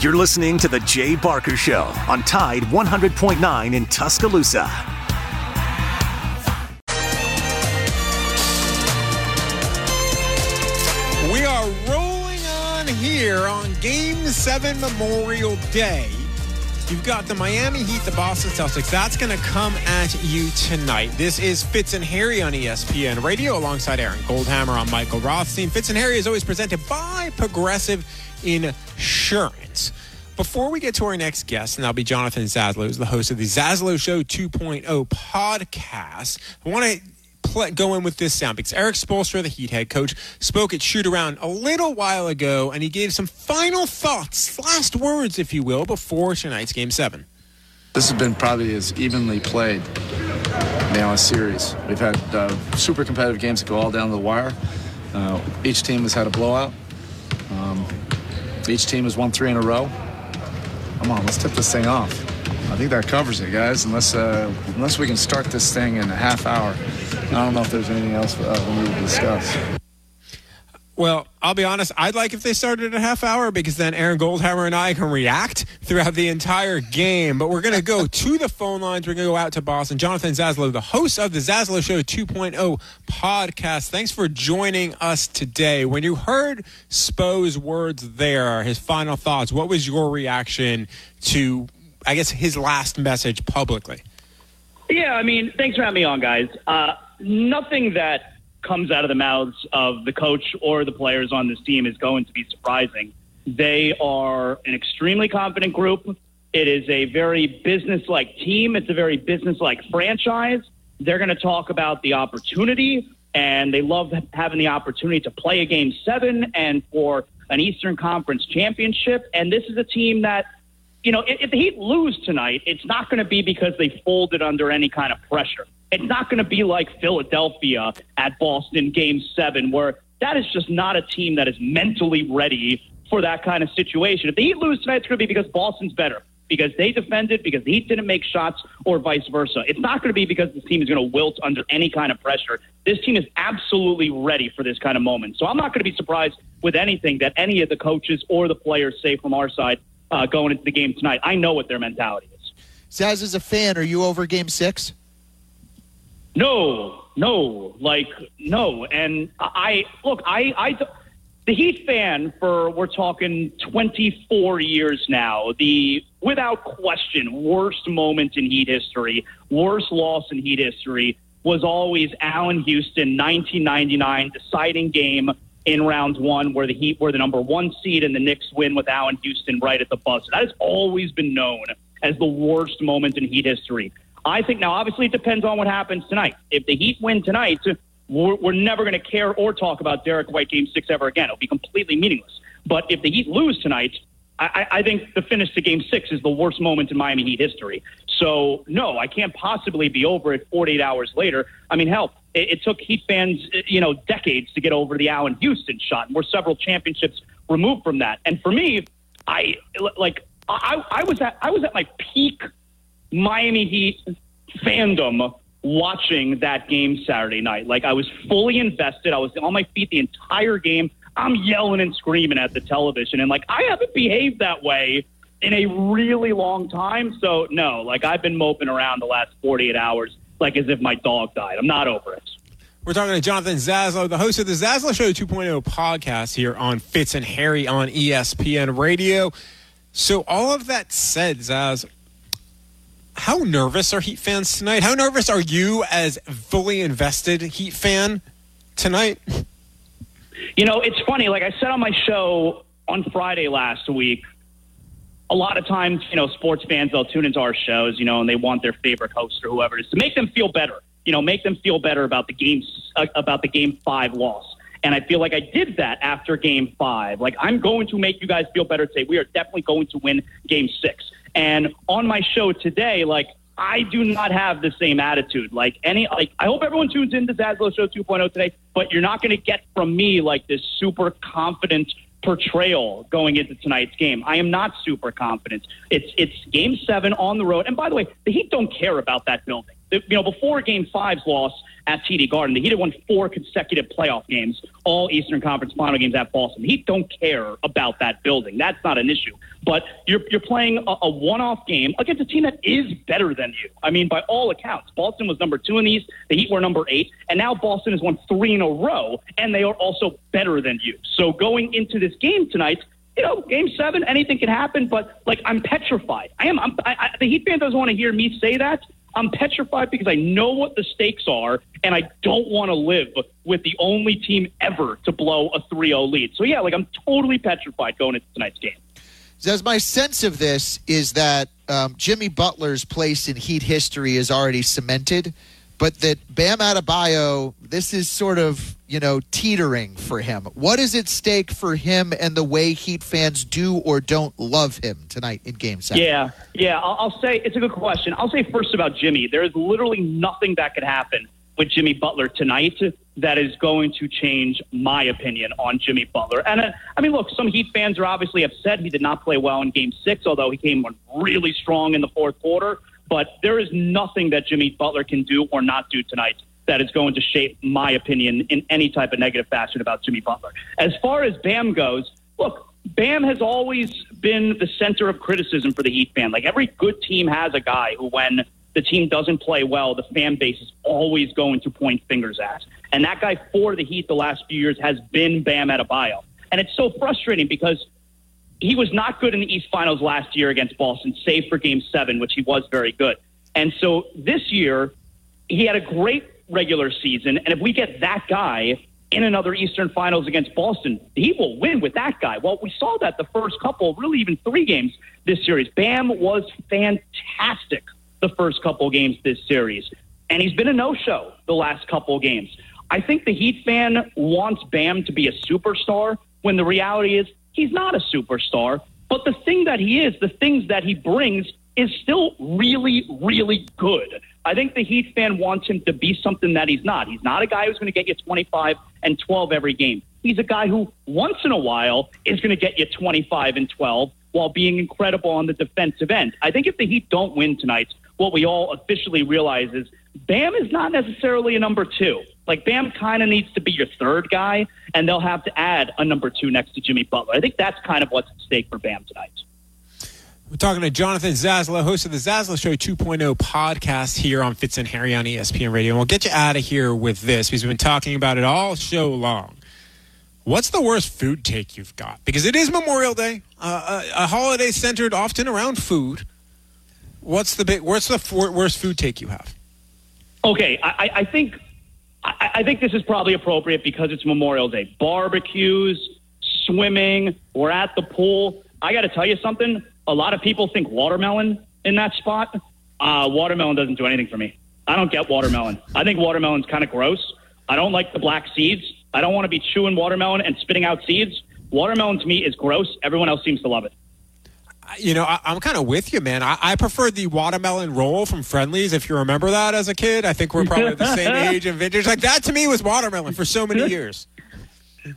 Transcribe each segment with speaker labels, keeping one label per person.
Speaker 1: You're listening to The Jay Barker Show on Tide 100.9 in Tuscaloosa.
Speaker 2: We are rolling on here on Game 7 Memorial Day. You've got the Miami Heat, the Boston Celtics. That's going to come at you tonight. This is Fitz and Harry on ESPN Radio alongside Aaron Goldhammer on Michael Rothstein. Fitz and Harry is always presented by Progressive Insurance. Before we get to our next guest, and that'll be Jonathan Zaslow, who's the host of the Zaslow Show 2.0 podcast, I want to go in with this sound because Erik Spoelstra, the Heat head coach, spoke at shoot around a little while ago, and he gave some final thoughts, last words, if you will, before tonight's Game 7.
Speaker 3: This has been probably as evenly played now a series. We've had uh, super competitive games that go all down the wire. Uh, each team has had a blowout. Um, each team has won three in a row. Come on, let's tip this thing off. I think that covers it, guys. Unless uh, unless we can start this thing in a half hour, I don't know if there's anything else uh, we need to discuss.
Speaker 2: Well, I'll be honest. I'd like if they started a half hour because then Aaron Goldhammer and I can react throughout the entire game. But we're going to go to the phone lines. We're going to go out to Boston. Jonathan Zaslow, the host of the Zaslow Show 2.0 podcast. Thanks for joining us today. When you heard Spo's words there, his final thoughts, what was your reaction to, I guess, his last message publicly?
Speaker 4: Yeah, I mean, thanks for having me on, guys. Uh, nothing that comes out of the mouths of the coach or the players on this team is going to be surprising. They are an extremely confident group. It is a very business-like team. It's a very business-like franchise. They're going to talk about the opportunity, and they love having the opportunity to play a game seven and for an Eastern Conference championship. And this is a team that, you know, if the Heat lose tonight, it's not going to be because they folded under any kind of pressure. It's not going to be like Philadelphia at Boston game seven, where that is just not a team that is mentally ready for that kind of situation. If the Heat lose tonight, it's going to be because Boston's better, because they defended, because the Heat didn't make shots, or vice versa. It's not going to be because this team is going to wilt under any kind of pressure. This team is absolutely ready for this kind of moment. So I'm not going to be surprised with anything that any of the coaches or the players say from our side uh, going into the game tonight. I know what their mentality is.
Speaker 5: Zaz, as a fan, are you over game six?
Speaker 4: No, no, like no. And I look, I, I, the Heat fan for we're talking 24 years now. The without question worst moment in Heat history, worst loss in Heat history was always Allan Houston 1999 deciding game in round one where the Heat were the number one seed and the Knicks win with Allan Houston right at the buzzer. That has always been known as the worst moment in Heat history. I think now, obviously, it depends on what happens tonight. If the Heat win tonight, we're, we're never going to care or talk about Derrick White Game Six ever again. It'll be completely meaningless. But if the Heat lose tonight, I, I think the finish to Game Six is the worst moment in Miami Heat history. So no, I can't possibly be over it 48 hours later. I mean, hell, it, it took Heat fans, you know, decades to get over the Allan Houston shot, and we're several championships removed from that. And for me, I like I, I was at I was at my peak Miami Heat fandom watching that game Saturday night. Like I was fully invested. I was on my feet the entire game. I'm yelling and screaming at the television, and like I haven't behaved that way in a really long time. So no, like I've been moping around the last 48 hours, like as if my dog died. I'm not over it.
Speaker 2: We're talking to Jonathan Zaslow, the host of the Zaslow Show 2.0 podcast here on Fitz and Harry on ESPN Radio. So all of that said, Zaz, how nervous are Heat fans tonight? How nervous are you as fully invested Heat fan tonight?
Speaker 4: You know, it's funny. Like I said on my show on Friday last week, a lot of times, you know, sports fans they'll tune into our shows, you know, and they want their favorite host or whoever it is to make them feel better. You know, make them feel better about the games uh, about the game five loss. And I feel like I did that after game five. Like I'm going to make you guys feel better today. We are definitely going to win game six. And on my show today, like I do not have the same attitude. Like any, like I hope everyone tunes into Zaslow Show 2.0 today, but you're not going to get from me like this super confident portrayal going into tonight's game. I am not super confident. It's it's game seven on the road, and by the way, the Heat don't care about that building. you know, before Game Five's loss at TD Garden, the Heat had won four consecutive playoff games, all Eastern Conference final games at Boston. The Heat don't care about that building. That's not an issue. But you're, you're playing a, a one-off game against a team that is better than you. I mean, by all accounts, Boston was number two in the East. The Heat were number eight, and now Boston has won three in a row, and they are also better than you. So going into this game tonight, you know, game seven, anything can happen, but like I'm petrified. I am. I'm, I, I, the Heat fan doesn't want to hear me say that. I'm petrified because I know what the stakes are, and I don't want to live with the only team ever to blow a 3-0 lead. So yeah, like I'm totally petrified going into tonight's game.
Speaker 5: As my sense of this is that um, Jimmy Butler's place in Heat history is already cemented but that Bam Adebayo, this is sort of you know teetering for him. What is at stake for him and the way Heat fans do or don't love him tonight in Game Seven?
Speaker 4: Yeah, yeah. I'll, I'll say it's a good question. I'll say first about Jimmy. There is literally nothing that could happen with Jimmy Butler tonight that is going to change my opinion on Jimmy Butler. And uh, I mean, look, some Heat fans are obviously upset he did not play well in Game Six, although he came on really strong in the fourth quarter. But there is nothing that Jimmy Butler can do or not do tonight that is going to shape my opinion in any type of negative fashion about Jimmy Butler. As far as Bam goes, look, Bam has always been the center of criticism for the Heat fan. Like every good team has a guy who, when the team doesn't play well, the fan base is always going to point fingers at. And that guy for the Heat the last few years has been Bam Adebayo. And it's so frustrating because he was not good in the East Finals last year against Boston, save for Game Seven, which he was very good. And so this year, he had a great regular season, and if we get that guy in another Eastern Finals against Boston, he will win with that guy. Well, we saw that the first couple, really even three games this series. Bam was fantastic the first couple games this series, and he's been a no-show the last couple games. I think the Heat fan wants Bam to be a superstar when the reality is He's not a superstar, but the thing that he is, the things that he brings, is still really, really good. I think the Heat fan wants him to be something that he's not. He's not a guy who's going to get you 25 and 12 every game. He's a guy who, once in a while, is going to get you 25 and 12 while being incredible on the defensive end. I think if the Heat don't win tonight, what we all officially realize is Bam is not necessarily a number two. Like Bam kind of needs to be your third guy, and they'll have to add a number two next to Jimmy Butler. I think that's kind of what's at stake for Bam tonight.
Speaker 2: We're talking to Jonathan Zaslow, host of the Zaslow Show 2.0 podcast here on Fitz and Harry on ESPN Radio. And we'll get you out of here with this because we've been talking about it all show long. What's the worst food take you've got? Because it is Memorial Day, uh, a, a, holiday centered often around food. What's the big? What's the worst food take you have?
Speaker 4: Okay, I, I think I, I think this is probably appropriate because it's Memorial Day. Barbecues, swimming, we're at the pool. I got to tell you something. A lot of people think watermelon in that spot. Uh, watermelon doesn't do anything for me. I don't get watermelon. I think watermelon's kind of gross. I don't like the black seeds. I don't want to be chewing watermelon and spitting out seeds. Watermelon to me is gross. Everyone else seems to love it
Speaker 2: you know, I, am kind of with you, man. I, I prefer the watermelon roll from Friendly's. If you remember that as a kid, I think we're probably the same age and vintage. Like that to me was watermelon for so many years.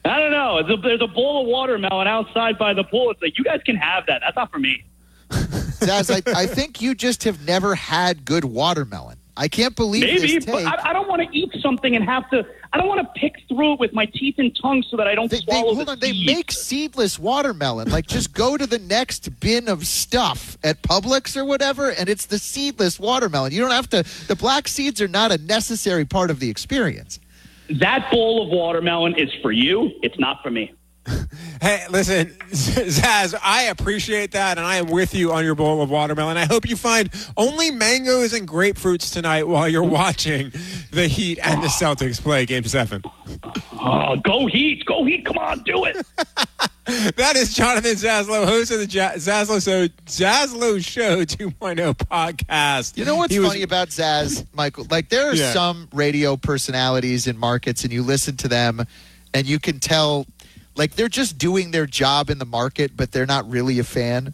Speaker 4: I don't know. There's a, there's a bowl of watermelon outside by the pool. It's like you guys can have that. That's not for me.
Speaker 5: Zaz, I, I think you just have never had good watermelon. I can't believe
Speaker 4: Maybe,
Speaker 5: this take.
Speaker 4: but I, I don't want to eat something and have to. I don't want to pick through it with my teeth and tongue so that I don't
Speaker 5: they,
Speaker 4: swallow.
Speaker 5: They, hold
Speaker 4: the
Speaker 5: on, they make seedless watermelon. Like, just go to the next bin of stuff at Publix or whatever, and it's the seedless watermelon. You don't have to. The black seeds are not a necessary part of the experience.
Speaker 4: That bowl of watermelon is for you. It's not for me.
Speaker 2: Hey, listen, Zaz, I appreciate that, and I am with you on your bowl of watermelon. I hope you find only mangoes and grapefruits tonight while you're watching the Heat and the Celtics play Game 7.
Speaker 4: Oh, go Heat! Go Heat! Come on, do it!
Speaker 2: that is Jonathan Zaslow, host of the Zaslow, Show, Zaslow Show 2.0 podcast.
Speaker 5: You know what's he funny was, about Zaz, Michael? Like, there are yeah. some radio personalities in markets, and you listen to them, and you can tell – like they're just doing their job in the market, but they're not really a fan.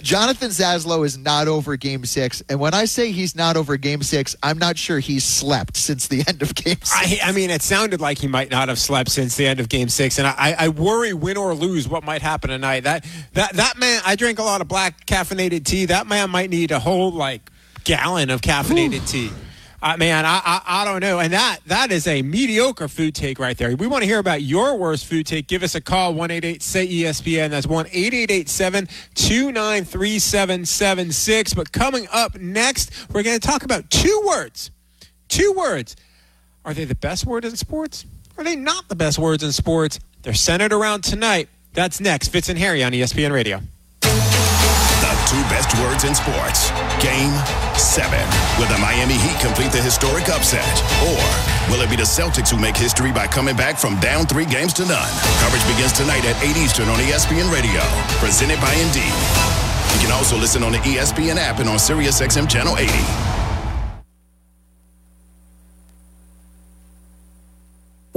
Speaker 5: Jonathan Zaslow is not over game six. And when I say he's not over game six, I'm not sure he's slept since the end of game six.
Speaker 2: I, I mean, it sounded like he might not have slept since the end of game six. And I, I worry, win or lose, what might happen tonight. That, that, that man, I drink a lot of black caffeinated tea. That man might need a whole, like, gallon of caffeinated tea. Uh, man, I, I, I don't know, and that that is a mediocre food take right there. We want to hear about your worst food take. Give us a call one eight eight say ESPN. That's one eight eight eight seven two nine three seven seven six. But coming up next, we're going to talk about two words. Two words. Are they the best word in sports? Are they not the best words in sports? They're centered around tonight. That's next. Fitz and Harry on ESPN Radio.
Speaker 6: Words in sports. Game seven. Will the Miami Heat complete the historic upset? Or will it be the Celtics who make history by coming back from down three games to none? Coverage begins tonight at 8 Eastern on ESPN Radio. Presented by Indeed. You can also listen on the ESPN app and on SiriusXM Channel 80.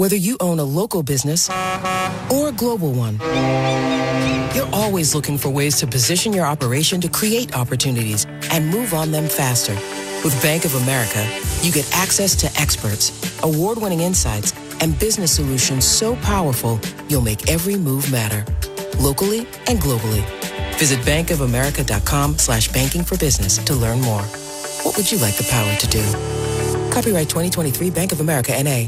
Speaker 7: Whether you own a local business or a global one, you're always looking for ways to position your operation to create opportunities and move on them faster. With Bank of America, you get access to experts, award-winning insights, and business solutions so powerful, you'll make every move matter. Locally and globally. Visit bankofamerica.com slash banking for business to learn more. What would you like the power to do? Copyright 2023 Bank of America NA.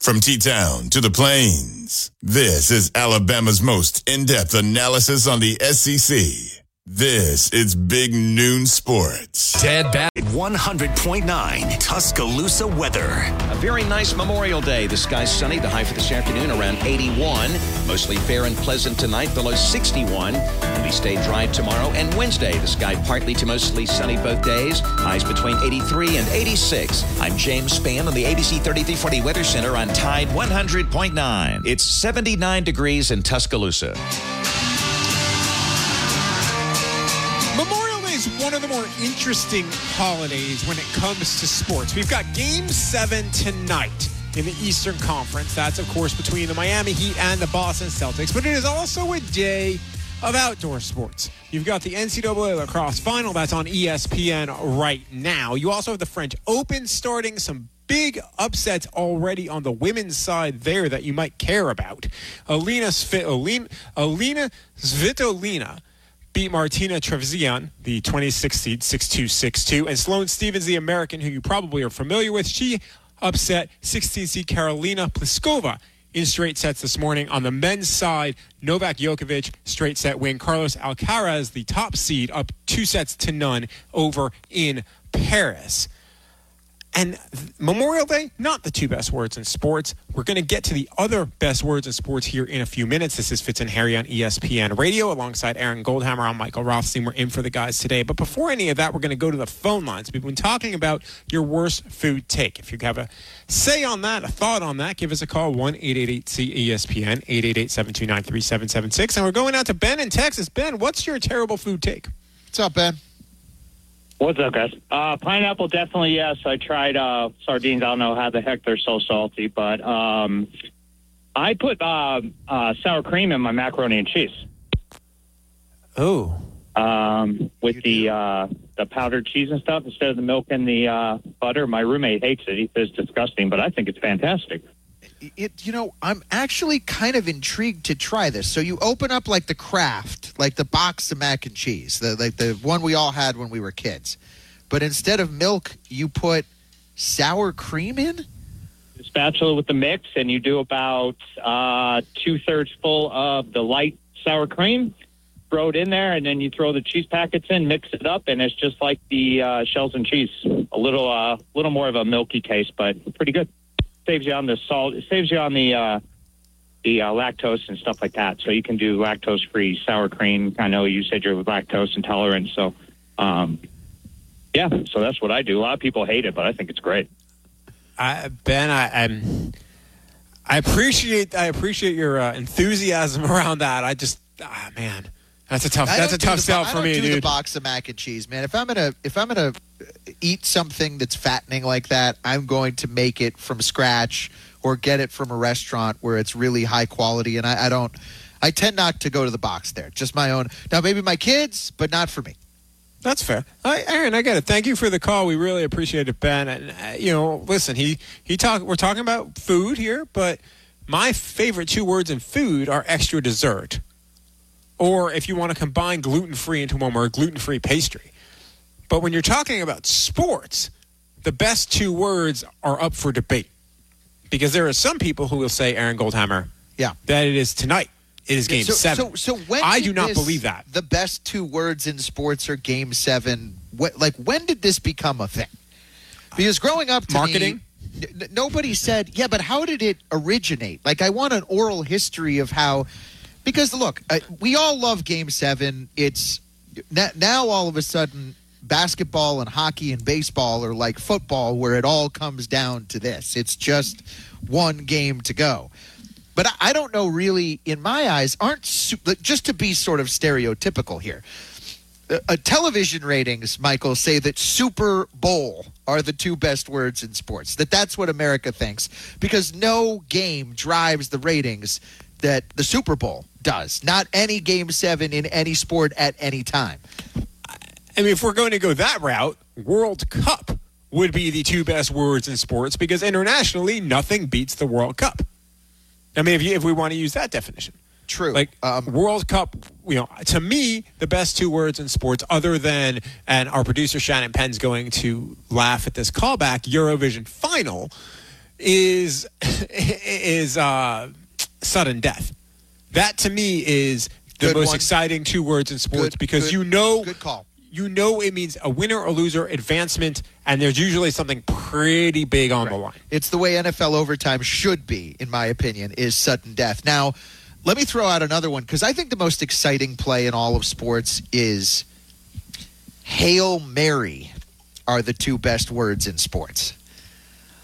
Speaker 8: From T-Town to the Plains, this is Alabama's most in-depth analysis on the SEC. This is Big Noon Sports.
Speaker 1: Ted Back 100.9 Tuscaloosa weather.
Speaker 9: A very nice Memorial Day. The sky's sunny. The high for this afternoon around 81. Mostly fair and pleasant tonight, the low 61. And we stay dry tomorrow and Wednesday. The sky partly to mostly sunny both days. Highs between 83 and 86. I'm James Spann on the ABC 3340 Weather Center on Tide 100.9. It's 79 degrees in Tuscaloosa.
Speaker 2: One of the more interesting holidays when it comes to sports. We've got game seven tonight in the Eastern Conference. That's, of course, between the Miami Heat and the Boston Celtics, but it is also a day of outdoor sports. You've got the NCAA lacrosse final that's on ESPN right now. You also have the French Open starting some big upsets already on the women's side there that you might care about. Alina, Svi- Alina, Alina Svitolina beat Martina Trevisan, the 26 seed, 6'2", 6'2", and Sloane Stevens, the American, who you probably are familiar with, she upset 16 seed Karolina Pliskova in straight sets this morning. On the men's side, Novak Djokovic, straight set win. Carlos Alcaraz, the top seed, up two sets to none over in Paris. And Memorial Day, not the two best words in sports. We're going to get to the other best words in sports here in a few minutes. This is Fitz and Harry on ESPN Radio alongside Aaron Goldhammer. I'm Michael Rothstein. We're in for the guys today. But before any of that, we're going to go to the phone lines. We've been talking about your worst food take. If you have a say on that, a thought on that, give us a call 1 888 ESPN 888 729 3776. And we're going out to Ben in Texas. Ben, what's your terrible food take?
Speaker 5: What's up, Ben?
Speaker 10: What's up, guys? Uh, pineapple, definitely yes. I tried uh, sardines. I don't know how the heck they're so salty, but um, I put uh, uh, sour cream in my macaroni and cheese.
Speaker 2: Oh.
Speaker 10: Um, with the uh, the powdered cheese and stuff instead of the milk and the uh, butter. My roommate hates it. He says it's disgusting, but I think it's fantastic.
Speaker 5: It, you know, I'm actually kind of intrigued to try this. So you open up like the Kraft, like the box of mac and cheese, the like the one we all had when we were kids, but instead of milk, you put sour cream in.
Speaker 10: The spatula with the mix, and you do about uh, two thirds full of the light sour cream. Throw it in there, and then you throw the cheese packets in, mix it up, and it's just like the uh, shells and cheese. A little, uh, little more of a milky taste, but pretty good. Saves you on the salt. It saves you on the uh, the uh, lactose and stuff like that. So you can do lactose free sour cream. I know you said you're lactose intolerant, so um, yeah. So that's what I do. A lot of people hate it, but I think it's great.
Speaker 2: I, ben, I, I'm, I appreciate I appreciate your uh, enthusiasm around that. I just, ah, man, That's a tough. That's a tough
Speaker 5: the
Speaker 2: sell for me,
Speaker 5: do
Speaker 2: dude.
Speaker 5: the box of mac and cheese, man. If I'm gonna if I'm gonna eat something that's fattening like that, I'm going to make it from scratch or get it from a restaurant where it's really high quality. And I, I don't. I tend not to go to the box there. Just my own. Now maybe my kids, but not for me.
Speaker 2: That's fair. I, Aaron, I get it. Thank you for the call. We really appreciate it, Ben. And uh, you know, listen, he he talk. We're talking about food here, but my favorite two words in food are extra dessert, or if you want to combine gluten free into one word, gluten free pastry. But when you're talking about sports, the best two words are up for debate because there are some people who will say, Aaron Goldhammer,
Speaker 5: Yeah.
Speaker 2: that it is tonight. It is game
Speaker 5: so,
Speaker 2: seven.
Speaker 5: So, so when
Speaker 2: I do not
Speaker 5: this-
Speaker 2: believe that.
Speaker 5: the best two words in sports are game seven. What, like when did this become a thing? Because growing up,
Speaker 2: Marketing?
Speaker 5: me, n- nobody said, "Yeah, but how did it originate?" Like I want an oral history of how. Because look, uh, we all love Game Seven. It's now all of a sudden basketball and hockey and baseball are like football, where it all comes down to this. It's just one game to go. But I- don't know really, in my eyes, aren't just to be sort of stereotypical here. Uh, uh, television ratings, Michael, say that Super Bowl are the two best words in sports. That that's what America thinks because no game drives the ratings that the Super Bowl does. Not any game seven in any sport at any time.
Speaker 2: I mean, if we're going to go that route, World Cup would be the two best words in sports because internationally, nothing beats the World Cup. I mean, if, you, if we want to use that definition.
Speaker 5: True.
Speaker 2: Like World Cup, you know, to me, the best two words in sports, other than, and our producer Shannon Penn's going to laugh at this callback, Eurovision final, is is uh, sudden death. That to me is the
Speaker 5: Good
Speaker 2: most
Speaker 5: one.
Speaker 2: exciting two words in sports
Speaker 5: Good-
Speaker 2: because
Speaker 5: good-
Speaker 2: you know
Speaker 5: good call.
Speaker 2: you know it means a winner or loser, advancement, and there's usually something pretty big on the line.
Speaker 5: It's the way NFL overtime should be, in my opinion, is sudden death. Now, let me throw out another one because I think the most exciting play in all of sports is Hail Mary are the two best words in sports.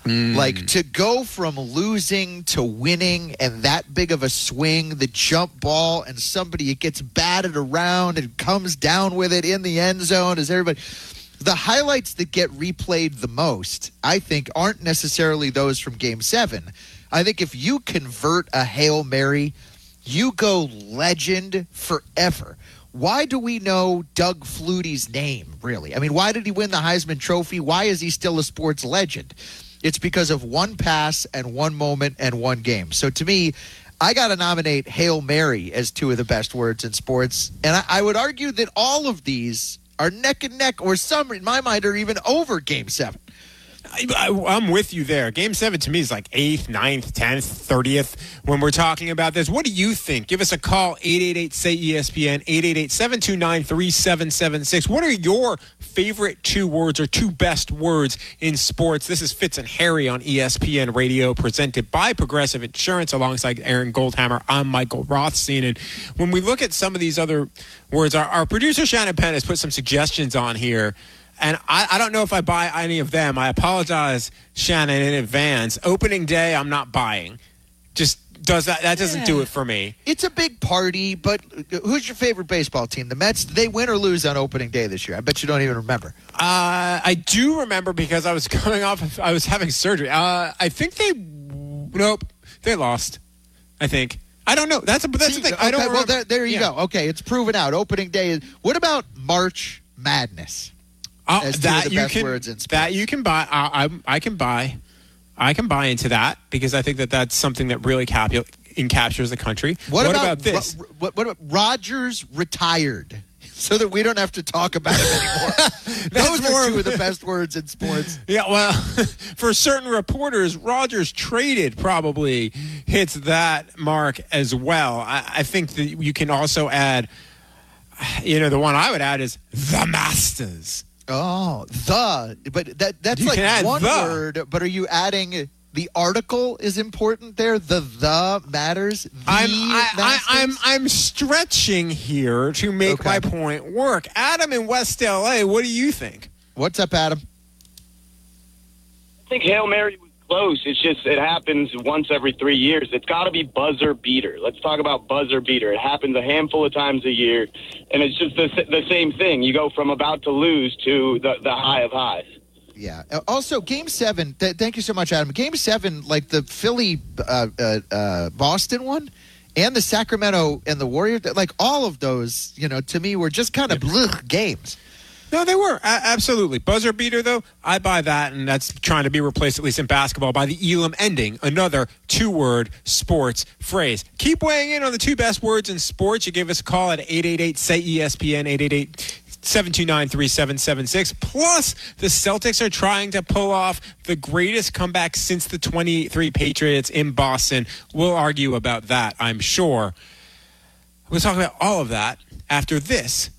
Speaker 5: Mm. Like to go from losing to winning and that big of a swing, the jump ball, and somebody it gets batted around and comes down with it in the end zone is everybody. The highlights that get replayed the most, I think, aren't necessarily those from game seven. I think if you convert a Hail Mary, you go legend forever. Why do we know Doug Flutie's name, really? I mean, why did he win the Heisman Trophy? Why is he still a sports legend? It's because of one pass and one moment and one game. So to me, I got to nominate Hail Mary as two of the best words in sports. And I, I would argue that all of these are neck and neck, or some, in my mind, are even over game seven.
Speaker 2: I, am with you there. Game seven to me is like eighth, ninth, tenth, thirtieth. When we're talking about this, what do you think? Give us a call 888 say ESPN 888 729 3776. What are your favorite two words or two best words in sports? This is Fitz and Harry on ESPN Radio, presented by Progressive Insurance, alongside Aaron Goldhammer. I'm Michael Rothstein, and when we look at some of these other words, our, our producer Shannon Penn has put some suggestions on here. And I, I don't know if I buy any of them. I apologize, Shannon, in advance. Opening day, I'm not buying. Just does that? That doesn't do it for me.
Speaker 5: It's a big party, but who's your favorite baseball team? The Mets, they win or lose on opening day this year? I bet you don't even remember.
Speaker 2: Uh, I do remember because I was coming off. I was having surgery. Uh, I think they. Nope, they lost. I think. I don't know. That's a, that's the thing. I don't.
Speaker 5: Okay, well, there, there you
Speaker 2: Yeah.
Speaker 5: go. Okay, it's proven out. Opening day is. What about March Madness? Oh, of
Speaker 2: that
Speaker 5: the
Speaker 2: you
Speaker 5: best
Speaker 2: can
Speaker 5: words in
Speaker 2: that you can buy. I, I I can buy. I can buy into that because I think that that's something that really capu- encaptures the country.
Speaker 5: What,
Speaker 2: about, this?
Speaker 5: Ro- what, what about Rodgers retired? So that we don't have to talk about him anymore. Those are two of the best words in sports.
Speaker 2: Yeah, well, for certain reporters, Rodgers traded probably hits that mark as well. I, I think that you can also add, you know, the one I would add is the Masters.
Speaker 5: Oh, the but that that's
Speaker 2: You
Speaker 5: like
Speaker 2: can add
Speaker 5: one
Speaker 2: the.
Speaker 5: word. But are you adding the article is important there? The the matters. The
Speaker 2: I'm I, I,
Speaker 5: Masters?
Speaker 2: I'm I'm stretching here to make
Speaker 5: Okay.
Speaker 2: my point work. Adam in West LA, what do you think?
Speaker 5: What's up, Adam?
Speaker 11: I think Hail Mary was close. It's just it happens once every three years. It's got to be buzzer beater. Let's talk about buzzer beater. It happens a handful of times a year, and it's just the, the same thing. You go from about to lose to the, the high of highs.
Speaker 5: Yeah. Uh, Also, Game Seven. Th- thank you so much, Adam. Game Seven, like the Philly, uh, uh, uh, Boston one, and the Sacramento and the Warriors, like all of those, you know, to me were just kind of blech games.
Speaker 2: No, they were. A- absolutely. Buzzer beater, though, I buy that, and that's trying to be replaced, at least in basketball, by the Elam ending, another two word sports phrase. Keep weighing in on the two best words in sports. You give us a call at 888 say ESPN, 888 729 3776. Plus, the Celtics are trying to pull off the greatest comeback since the 23 Patriots in Boston. We'll argue about that, I'm sure. We'll talk about all of that after this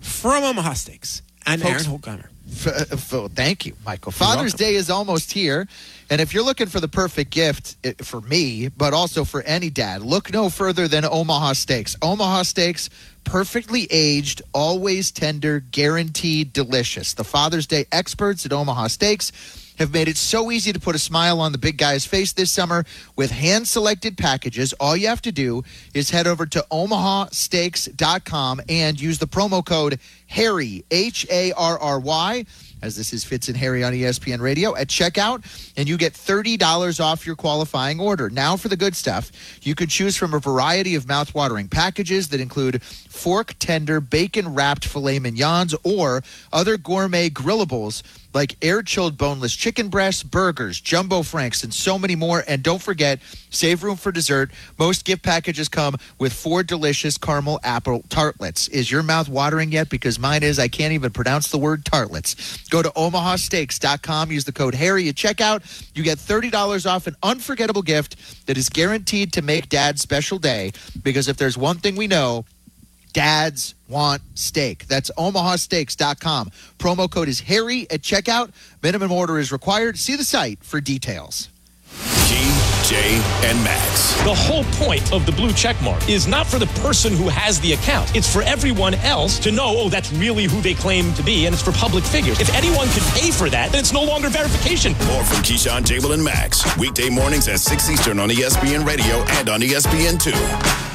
Speaker 2: from Omaha Steaks and
Speaker 5: Folks-
Speaker 2: Aaron Goldhammer.
Speaker 5: F- f- thank you, Michael. Father's Day is almost here. And if you're looking for the perfect gift eh, for me, but also for any dad, look no further than Omaha Steaks. Omaha Steaks, perfectly aged, always tender, guaranteed delicious. The Father's Day experts at Omaha Steaks have made it so easy to put a smile on the big guy's face this summer with hand selected packages. All you have to do is head over to omahasteaks.com and use the promo code Harry, H A R R Y, as this is Fitz and Harry on ESPN Radio, at checkout, and you get $30 off your qualifying order. Now for the good stuff. You can choose from a variety of mouthwatering packages that include fork tender, bacon wrapped filet mignons, or other gourmet grillables like air chilled boneless chicken breasts, burgers, jumbo franks, and so many more. And don't forget, save room for dessert. Most gift packages come with four delicious caramel apple tartlets. Is your mouth watering yet? Because mine is. I can't even pronounce the word tartlets. Go to omahasteaks.com, use the code Harry at checkout. You get $30 off an unforgettable gift that is guaranteed to make dad's special day. Because if there's one thing we know, Dads want steak. That's omahasteaks.com. Promo code is Harry at checkout. Minimum order is required. See the site for details.
Speaker 6: Jay, and Max.
Speaker 12: The whole point of the blue check mark is not for the person who has the account. It's for everyone else to know, oh, that's really who they claim to be, and it's for public figures. If anyone could pay for that, then it's no longer verification.
Speaker 6: More from Keyshawn, J. Will, and Max. Weekday mornings at 6 Eastern on ESPN Radio and on ESPN2.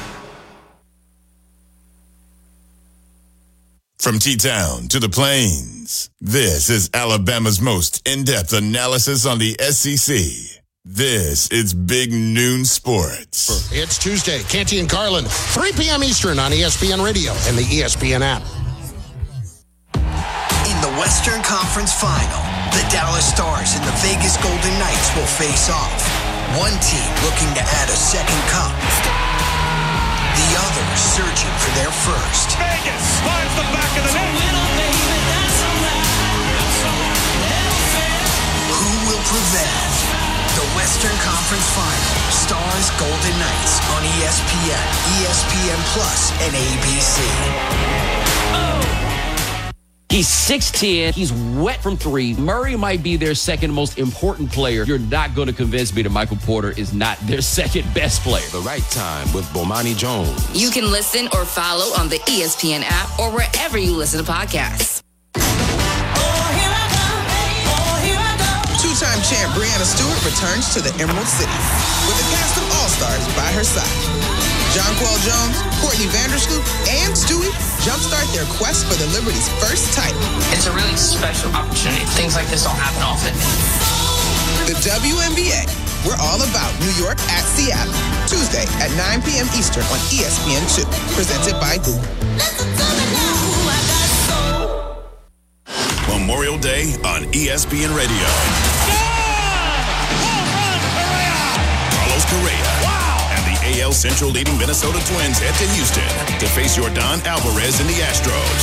Speaker 13: From T Town to the Plains, this is Alabama's most in depth analysis on the SEC. This is Big Noon Sports.
Speaker 14: It's Tuesday. Canty and Carlin, 3 p.m. Eastern on ESPN Radio and the ESPN app.
Speaker 15: In the Western Conference Final, the Dallas Stars and the Vegas Golden Knights will face off. One team looking to add a second cup. The other searching for their first.
Speaker 16: Vegas finds the back of the net.
Speaker 15: Who will prevail? The Western Conference Final. Stars Golden Knights on ESPN, ESPN Plus, and ABC.
Speaker 17: He's 6'10. He's wet from three. Murray might be their second most important player. You're not going to convince me that Michael Porter is not their second best player.
Speaker 18: The right time with Bomani Jones.
Speaker 19: You can listen or follow on the ESPN app or wherever you listen to podcasts.
Speaker 20: Two-time champ Breanna Stewart returns to the Emerald City with a cast of all-stars by her side. Jonquel Jones, Courtney Vandersloot, and Stewie jumpstart their quest for the Liberty's first title.
Speaker 21: It's a really special opportunity. Things like this don't happen often.
Speaker 20: The WNBA. We're all about New York at Seattle. Tuesday at 9 p.m. Eastern on E ESPN2. Presented by Google.
Speaker 6: Memorial Day on ESPN Radio. Carlos Correa. And the AL Central leading Minnesota Twins head to Houston to face Yordan Alvarez in the Astros.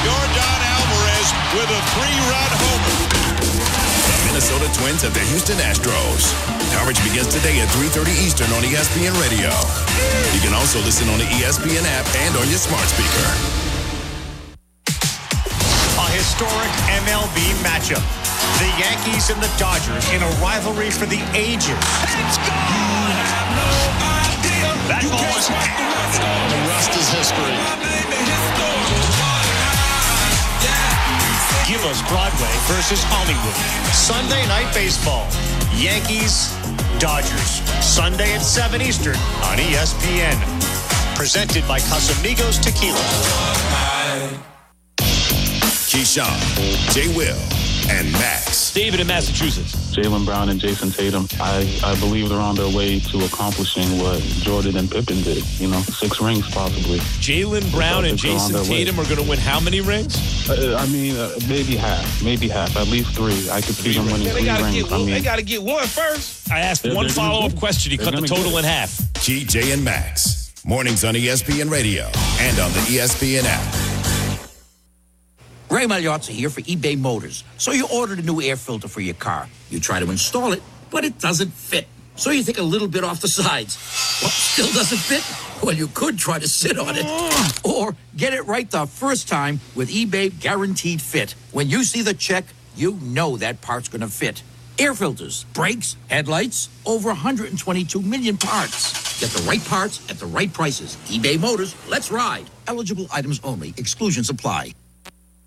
Speaker 16: Yordan Alvarez with a three-run homer.
Speaker 6: The Minnesota Twins at the Houston Astros. Coverage begins today at 3.30 Eastern on ESPN Radio. You can also listen on the ESPN app and on your smart speaker.
Speaker 22: A historic MLB matchup. The Yankees and the Dodgers in a rivalry for the ages. That ball is
Speaker 14: The rest is history.
Speaker 22: Give Olivos Broadway versus Hollywood. Sunday night baseball. Yankees, Dodgers. Sunday at 7 Eastern on ESPN. Presented by Casamigos Tequila.
Speaker 6: Keyshawn, J. Will, and Max.
Speaker 11: David in Massachusetts.
Speaker 23: Jaylen Brown and Jayson Tatum, I, I believe they're on their way to accomplishing what Jordan and Pippen did. You know, six rings possibly.
Speaker 11: Jaylen Brown and
Speaker 23: Celtics are on
Speaker 11: Jayson
Speaker 23: their way.
Speaker 11: Tatum are going to win how many rings?
Speaker 23: Uh, I mean, uh, maybe half, maybe half, at least three. I could see them winning three
Speaker 11: gotta
Speaker 23: rings.
Speaker 11: get
Speaker 23: I mean,
Speaker 11: they got to get one first. I asked
Speaker 23: They're-
Speaker 11: one follow up question.
Speaker 23: He
Speaker 11: cut the total in half.
Speaker 6: TJ and Max. Mornings on ESPN Radio and on the ESPN app.
Speaker 17: Ray Magliozzi here for eBay Motors. So you ordered a new air filter for your car. You try to install it, but it doesn't fit. So you take a little bit off the sides. What, still doesn't fit? Well, you could try to sit on it. Oh. Or get it right the first time with eBay Guaranteed Fit. When you see the check, you know that part's going to fit. Air filters, brakes, headlights, over 122 million parts. Get the right parts at the right prices. eBay Motors, let's ride. Eligible items only. Exclusions apply.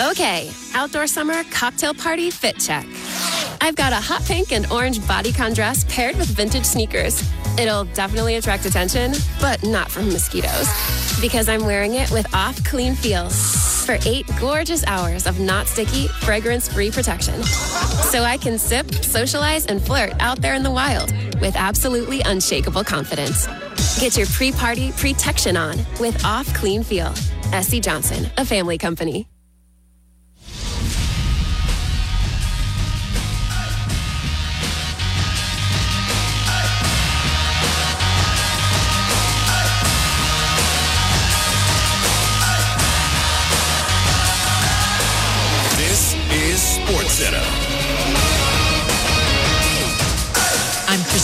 Speaker 24: Okay, outdoor summer cocktail party fit check. I've got a hot pink and orange bodycon dress paired with vintage sneakers. It'll definitely attract attention, but not from mosquitoes. Because I'm wearing it with off clean feel for eight gorgeous hours of not sticky, fragrance free protection. So I can sip, socialize, and flirt out there in the wild with absolutely unshakable confidence. Get your pre party protection on with Off Clean Feel. SC Johnson, a family company.
Speaker 6: Center.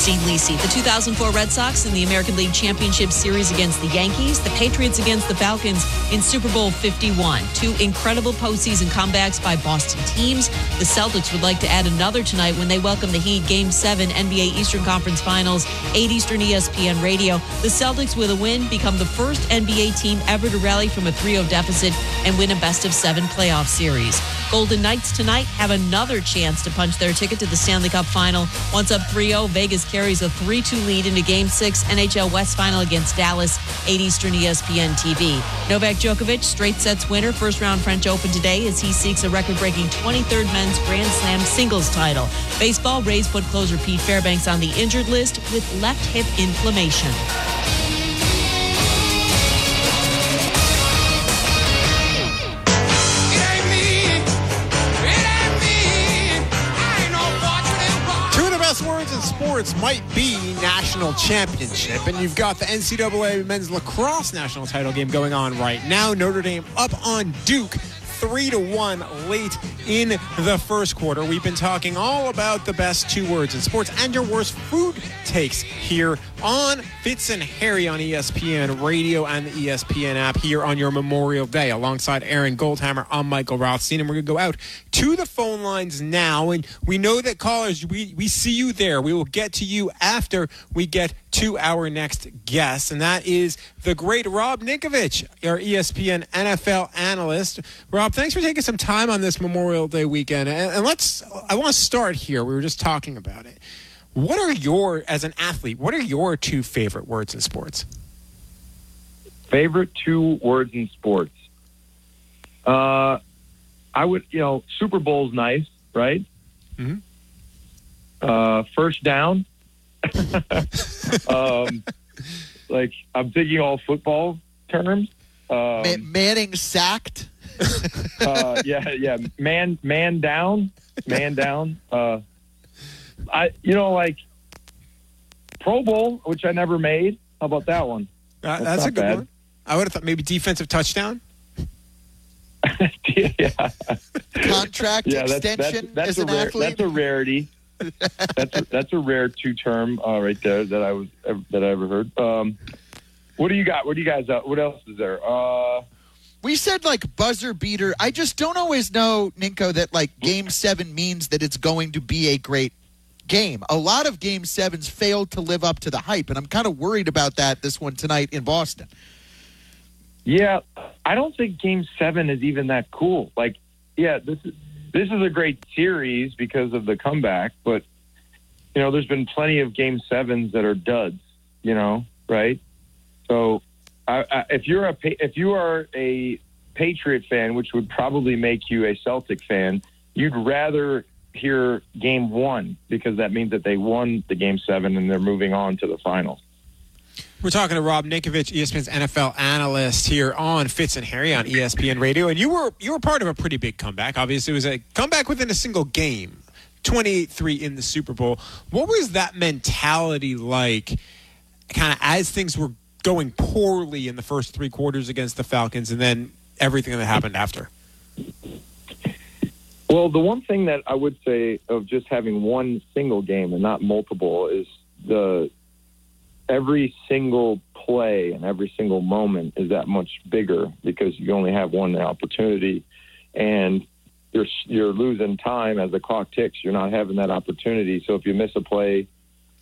Speaker 25: Christine Lisi. The 2004 Red Sox in the American League Championship Series against the Yankees, the Patriots against the Falcons in Super Bowl 51. Two incredible postseason comebacks by Boston teams. The Celtics would like to add another tonight when they welcome the Heat Game 7 NBA Eastern Conference Finals, 8 Eastern ESPN Radio. The Celtics, with a win, become the first NBA team ever to rally from a 3 0 deficit and win a best of seven playoff series. Golden Knights tonight have another chance to punch their ticket to the Stanley Cup final. Once up 3 0, Vegas carries a 3 2 lead into Game 6 NHL West final against Dallas, 8 Eastern ESPN TV. Novak Djokovic, straight sets winner, first round French Open today as he seeks a record breaking 23rd men's Grand Slam singles title. Baseball, Rays put closer Pete Fairbanks on the injured list with left hip inflammation.
Speaker 2: Sports might be national championship, and you've got the NCAA men's lacrosse national title game going on right now. Notre Dame up on Duke. Three to one late in the first quarter. We've been talking all about the best two words in sports and your worst food takes here on Fitz and Harry on ESPN Radio and the ESPN app here on your Memorial Day alongside Aaron Goldhammer. I'm Michael Rothstein, and we're going to go out to the phone lines now. And we know that callers, we, we see you there. We will get to you after we get to our next guest, and that is the great Rob Ninkovich, our ESPN NFL analyst. Rob, thanks for taking some time on this Memorial Day weekend. And, and let's, I want to start here. We were just talking about it. What are your, as an athlete, what are your two favorite words in sports?
Speaker 26: Favorite two words in sports. Uh, I would, you know, Super Bowl's nice, right?
Speaker 2: Mm-hmm.
Speaker 26: Uh, first down. um, like I'm thinking all football terms. Um,
Speaker 5: Ma- Manning sacked.
Speaker 26: uh, yeah, yeah. Man, man down, man down. Uh, I, you know, like Pro Bowl, which I never made. How about that one?
Speaker 2: Uh,
Speaker 26: That's
Speaker 2: that's a good
Speaker 26: bad.
Speaker 2: one. I would have thought maybe defensive touchdown.
Speaker 26: yeah.
Speaker 5: Contract
Speaker 26: Yeah,
Speaker 5: extension
Speaker 26: that's, that's
Speaker 5: as
Speaker 26: a
Speaker 5: an
Speaker 26: rare,
Speaker 5: athlete.
Speaker 26: that's a rarity. That's a, that's a rare two term uh, right there that I was that I ever heard. Um, what do you got? What do you guys? Uh, what else is there? Uh,
Speaker 5: We said like buzzer beater. I just don't always know, Ninko, that like game seven means that it's going to be a great game. A lot of game sevens failed to live up to the hype, and I'm kind of worried about that this one tonight in Boston.
Speaker 26: Yeah, I don't think Game Seven is even that cool. Like, yeah, this is this is a great series because of the comeback, but you know, there's been plenty of Game Sevens that are duds. You know, right? So, I, I, if you're a if you are a Patriot fan, which would probably make you a Celtic fan, you'd rather hear Game One because that means that they won the Game Seven and they're moving on to the final.
Speaker 2: We're talking to Rob Ninkovich, ESPN's NFL analyst here on Fitz and Harry on ESPN Radio, and you were you were part of a pretty big comeback. Obviously, it was a comeback within a single game, 28-3 in the Super Bowl. What was that mentality like, kind of as things were going poorly in the first three quarters against the Falcons, and then everything that happened after?
Speaker 26: Well, the one thing that I would say of just having one single game and not multiple is the every single play and every single moment is that much bigger because you only have one opportunity and you're you're losing time as the clock ticks. You're not having that opportunity. So if you miss a play,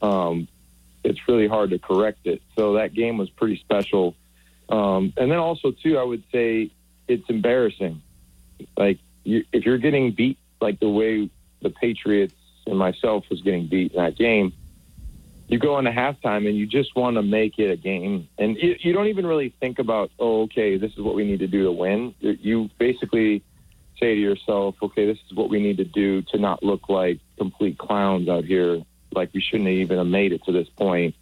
Speaker 26: um, it's really hard to correct it. So that game was pretty special. Um, and then also too, I would say it's embarrassing. Like you, if you're getting beat like the way the Patriots and myself was getting beat in that game, you go into halftime and you just want to make it a game, and you, you don't even really think about, oh, okay, this is what we need to do to win. You- basically say to yourself, okay, this is what we need to do to not look like complete clowns out here, like we shouldn't even have made it to this point,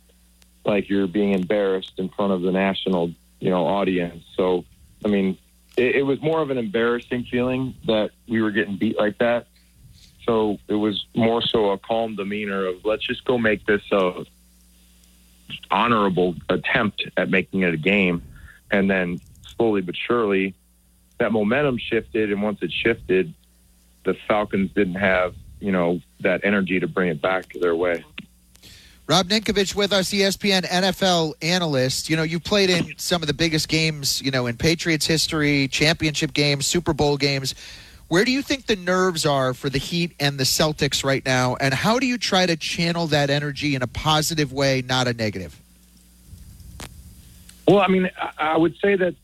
Speaker 26: like you're being embarrassed in front of the national, you know, audience. So, I mean, it, it was more of an embarrassing feeling that we were getting beat like that. So it was more so a calm demeanor of let's just go make this a honorable attempt at making it a game, and then slowly but surely that momentum shifted, and once it shifted, the Falcons didn't have you know that energy to bring it back to their way.
Speaker 5: Rob Ninkovich with E ESPN NFL analyst. You know, you played in some of the biggest games, you know, in Patriots history, championship games, Super Bowl games. Where do you think the nerves are for the Heat and the Celtics right now? And how do you try to channel that energy in a positive way, not a negative?
Speaker 26: Well, I mean, I- would say that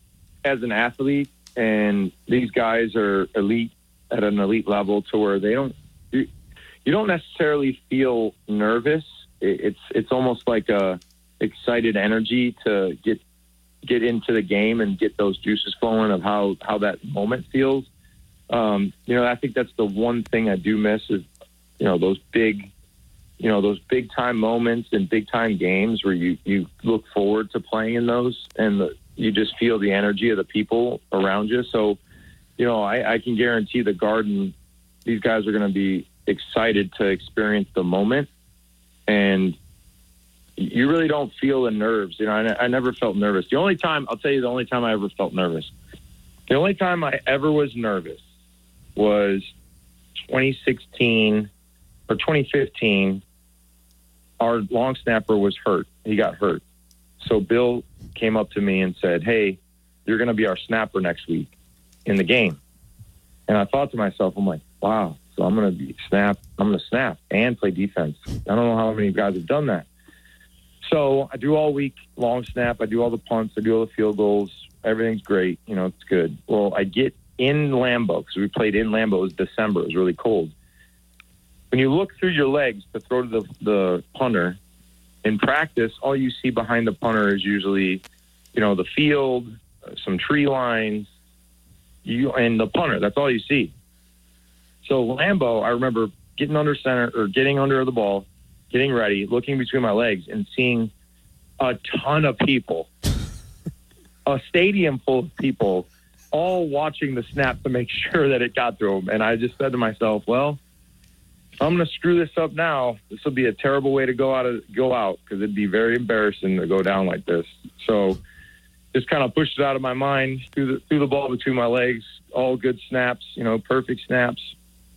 Speaker 26: as an athlete, and these guys are elite at an elite level to where they don't, you don't necessarily feel nervous. It's it's almost like a excited energy to get get into the game and get those juices flowing of how how that moment feels. Um, you know, I think that's the one thing I do miss is you know those big you know those big time moments and big time games where you you look forward to playing in those and the, you just feel the energy of the people around you. So you know i, I can guarantee the garden these guys are going to be excited to experience the moment. And you really don't feel the nerves you know I, I never felt nervous. The only time i'll tell you the only time i ever felt nervous. The only time i ever was nervous was 2016 or 2015 our long snapper was hurt. He got hurt. So Bill came up to me and said, Hey, you're going to be our snapper next week in the game. And I thought to myself, I'm like, wow, so I'm going to be snap. I'm going to snap and play defense. I don't know how many guys have done that. So I do all week long snap. I do all the punts. I do all the field goals. Everything's great. You know, it's good. Well, I get in Lambeau because we played in Lambeau. It was December. It was really cold when you look through your legs to throw to the, the punter in practice, all you see behind the punter is usually, you know, the field, uh, some tree lines, you and the punter. That's all you see. So Lambeau, I remember getting under center or getting under the ball, getting ready, looking between my legs, and seeing a ton of people, a stadium full of people, all watching the snap to make sure that it got through. And I just said to myself, well. I'm going to screw this up now. This will be a terrible way to go out of go out because it'd be very embarrassing to go down like this. So, just kind of pushed it out of my mind. Threw the threw the ball between my legs. All good snaps. You know, perfect snaps.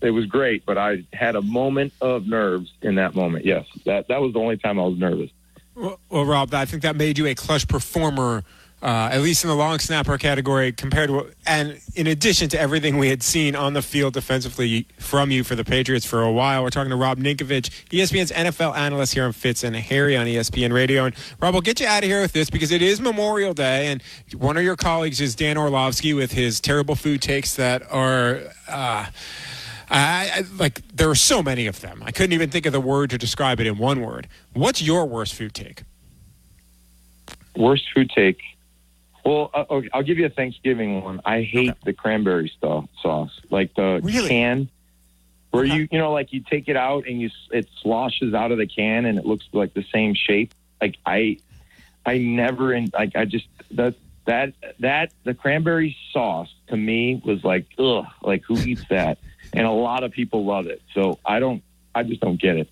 Speaker 26: It was great, but I had a moment of nerves in that moment. Yes, that that was the only time I was nervous.
Speaker 2: Well, well Rob, I think that made you a clutch performer uh, at least in the long snapper category, compared to and in addition to everything we had seen on the field defensively from you for the Patriots for a while. We're talking to Rob Ninkovich, ESPN's NFL analyst here on Fitz and Harry on ESPN Radio. And Rob, we'll get you out of here with this because it is Memorial Day, and one of your colleagues is Dan Orlovsky with his terrible food takes that are. Uh, I, I, like there are so many of them. I couldn't even think of the word to describe it in one word. What's your worst food take?
Speaker 26: Worst food take. Well, uh, okay, I'll give you a Thanksgiving one. I hate okay. the cranberry stuff sauce, like the
Speaker 2: really?
Speaker 26: can, where okay. you you know like you take it out and you it sloshes out of the can and it looks like the same shape. Like I, I never in like I just that that that the cranberry sauce to me was like ugh, like who eats that? And a lot of people love it, so I don't. I just don't get it.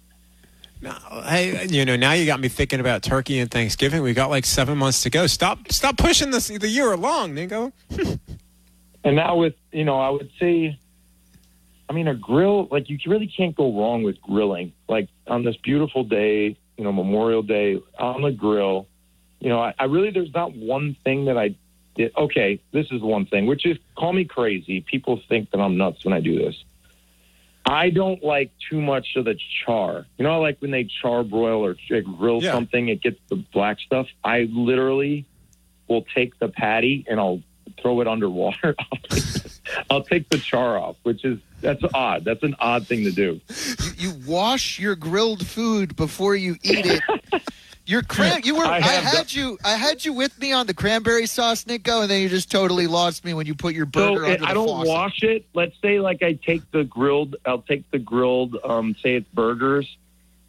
Speaker 2: Hey, you know, now you got me thinking about turkey and Thanksgiving. We got like seven months to go. Stop, stop pushing this the year along, Nico.
Speaker 26: and now with you know, I would say, I mean, a grill like you really can't go wrong with grilling. Like on this beautiful day, you know, Memorial Day on the grill. You know, I, I really there's not one thing that I did. Okay, this is one thing, which is call me crazy. People think that I'm nuts when I do this. I don't like too much of the char. You know, I like when they char broil or grill yeah. something, it gets the black stuff. I literally will take the patty and I'll throw it underwater. I'll take the char off, which is that's odd. That's an odd thing to do.
Speaker 5: You, you wash your grilled food before you eat it. You're cran- you were I, I had the- you I had you with me on the cranberry sauce, Nico, and then you just totally lost me when you put your burger
Speaker 26: so
Speaker 5: under
Speaker 26: I don't
Speaker 5: faucet.
Speaker 26: wash it. Let's say like I take the grilled I'll take the grilled um say it's burgers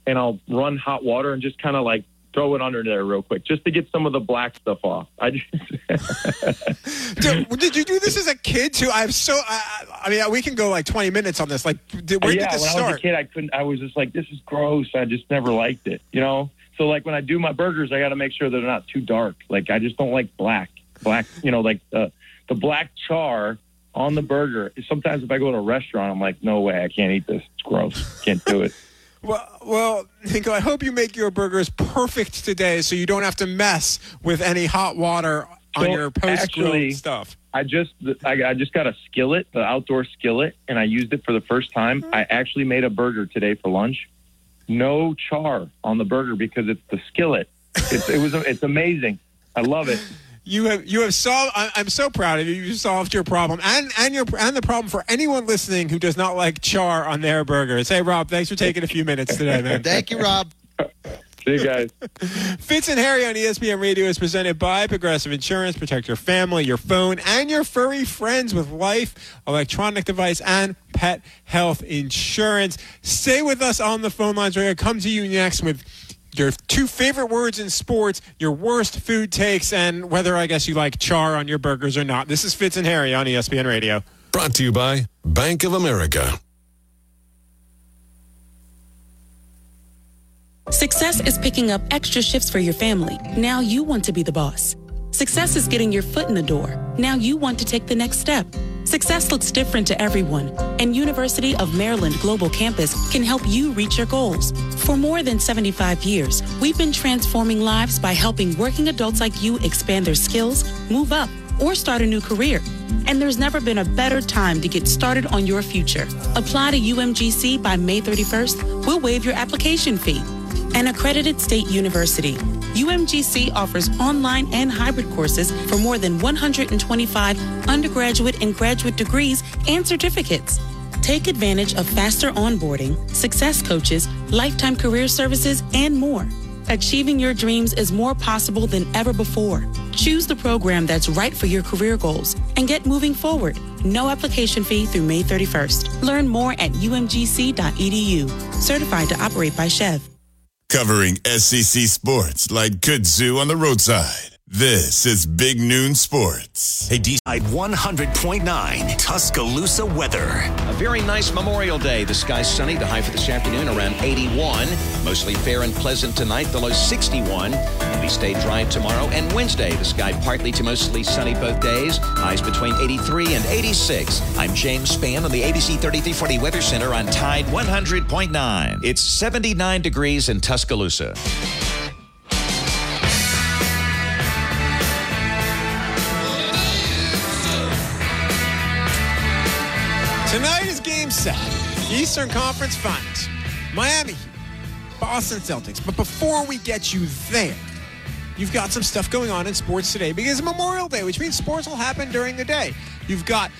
Speaker 26: and I'll run hot water and just kind of like throw it under there real quick just to get some of the black stuff off. I just
Speaker 2: did, did, you do this as a kid too? I'm so. I, I, mean, we can go like 20 minutes on this. Like, did, where
Speaker 26: yeah,
Speaker 2: did this
Speaker 26: when
Speaker 2: start?
Speaker 26: I was a kid, I couldn't. I was just like, this is gross. I just never liked it. You know. So like when I do my burgers, I got to make sure they're not too dark. Like I just don't like black, black. You know, like the the black char on the burger. Sometimes if I go to a restaurant, I'm like, no way, I can't eat this. It's gross. Can't do it.
Speaker 2: Well, well, Nico, I hope you make your burgers perfect today, so you don't have to mess with any hot water on
Speaker 26: So,
Speaker 2: your post
Speaker 26: actually,
Speaker 2: grill stuff.
Speaker 26: I just I, I just got a skillet, the outdoor skillet, and I used it for the first time. Hmm. I actually made a burger today for lunch. No char on the burger because it's the skillet. It's, it was it's amazing. I love it.
Speaker 2: You have you have solved. I- I'm so proud of you. You solved your problem and and your and the problem for anyone listening who does not like char on their burgers. Hey, Rob, thanks for taking a few minutes today, man.
Speaker 5: Thank you, Rob.
Speaker 26: See you guys.
Speaker 2: Fitz and Harry on ESPN Radio is presented by Progressive Insurance. Protect your family, your phone, and your furry friends with life, electronic device, and pet health insurance. Stay with us on the phone lines. We're going to come to you next with your two favorite words in sports, your worst food takes, and whether I guess you like char on your burgers or not. This is Fitz and Harry on ESPN Radio.
Speaker 27: Brought to you by Bank of America.
Speaker 28: Success is picking up extra shifts for your family. Now you want to be the boss. Success is getting your foot in the door. Now you want to take the next step. Success looks different to everyone, and University of Maryland Global Campus can help you reach your goals. For more than 75 years, we've been transforming lives by helping working adults like you expand their skills, move up, or start a new career. And there's never been a better time to get started on your future. Apply to UMGC by May 31st. We'll waive your application fee. An accredited state university, UMGC offers online and hybrid courses for more than 125 undergraduate and graduate degrees and certificates. Take advantage of faster onboarding, success coaches, lifetime career services, and more. Achieving your dreams is more possible than ever before. Choose the program that's right for your career goals and get moving forward. No application fee through May 31st. Learn more at umgc.edu. Certified to operate by SCHEV.
Speaker 29: Covering SEC sports like kudzu on the roadside. This is Big Noon Sports.
Speaker 15: Hey, D 100.9 Tuscaloosa weather.
Speaker 30: A very nice Memorial Day. The sky's sunny. The high for this afternoon around 81. Mostly fair and pleasant tonight. The low 61. We stay dry tomorrow and Wednesday. The sky partly to mostly sunny both days. Highs between 83 and 86. I'm James Spann on the ABC 3340 Weather Center on Tide 100.9. It's 79 degrees in Tuscaloosa.
Speaker 2: Seven, Eastern Conference Finals. Miami, Boston Celtics. But before we get you there, you've got some stuff going on in sports today because Memorial Day, which means sports will happen during the day. You've got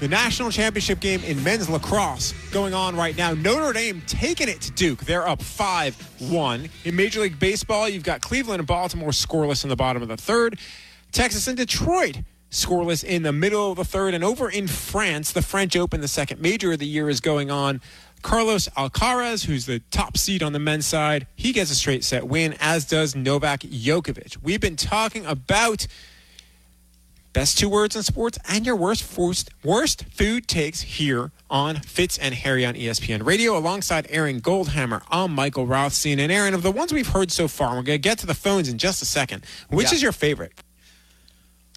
Speaker 2: the national championship game in men's lacrosse going on right now. Notre Dame taking it to Duke. They're up 5-1. In Major League Baseball, you've got Cleveland and Baltimore scoreless in the bottom of the third. Texas and Detroit scoreless in the middle of the third. And over in France, the French Open, the second major of the year, is going on. Carlos Alcaraz, who's the top seed on the men's side, he gets a straight set win, as does Novak Djokovic. We've been talking about best two words in sports and your worst worst, worst food takes here on Fitz and Harry on ESPN Radio, alongside Aaron Goldhammer. I'm Michael Rothstein. And Aaron, of the ones we've heard so far, we're going to get to the phones in just a second. Which
Speaker 5: Yeah.
Speaker 2: is your favorite?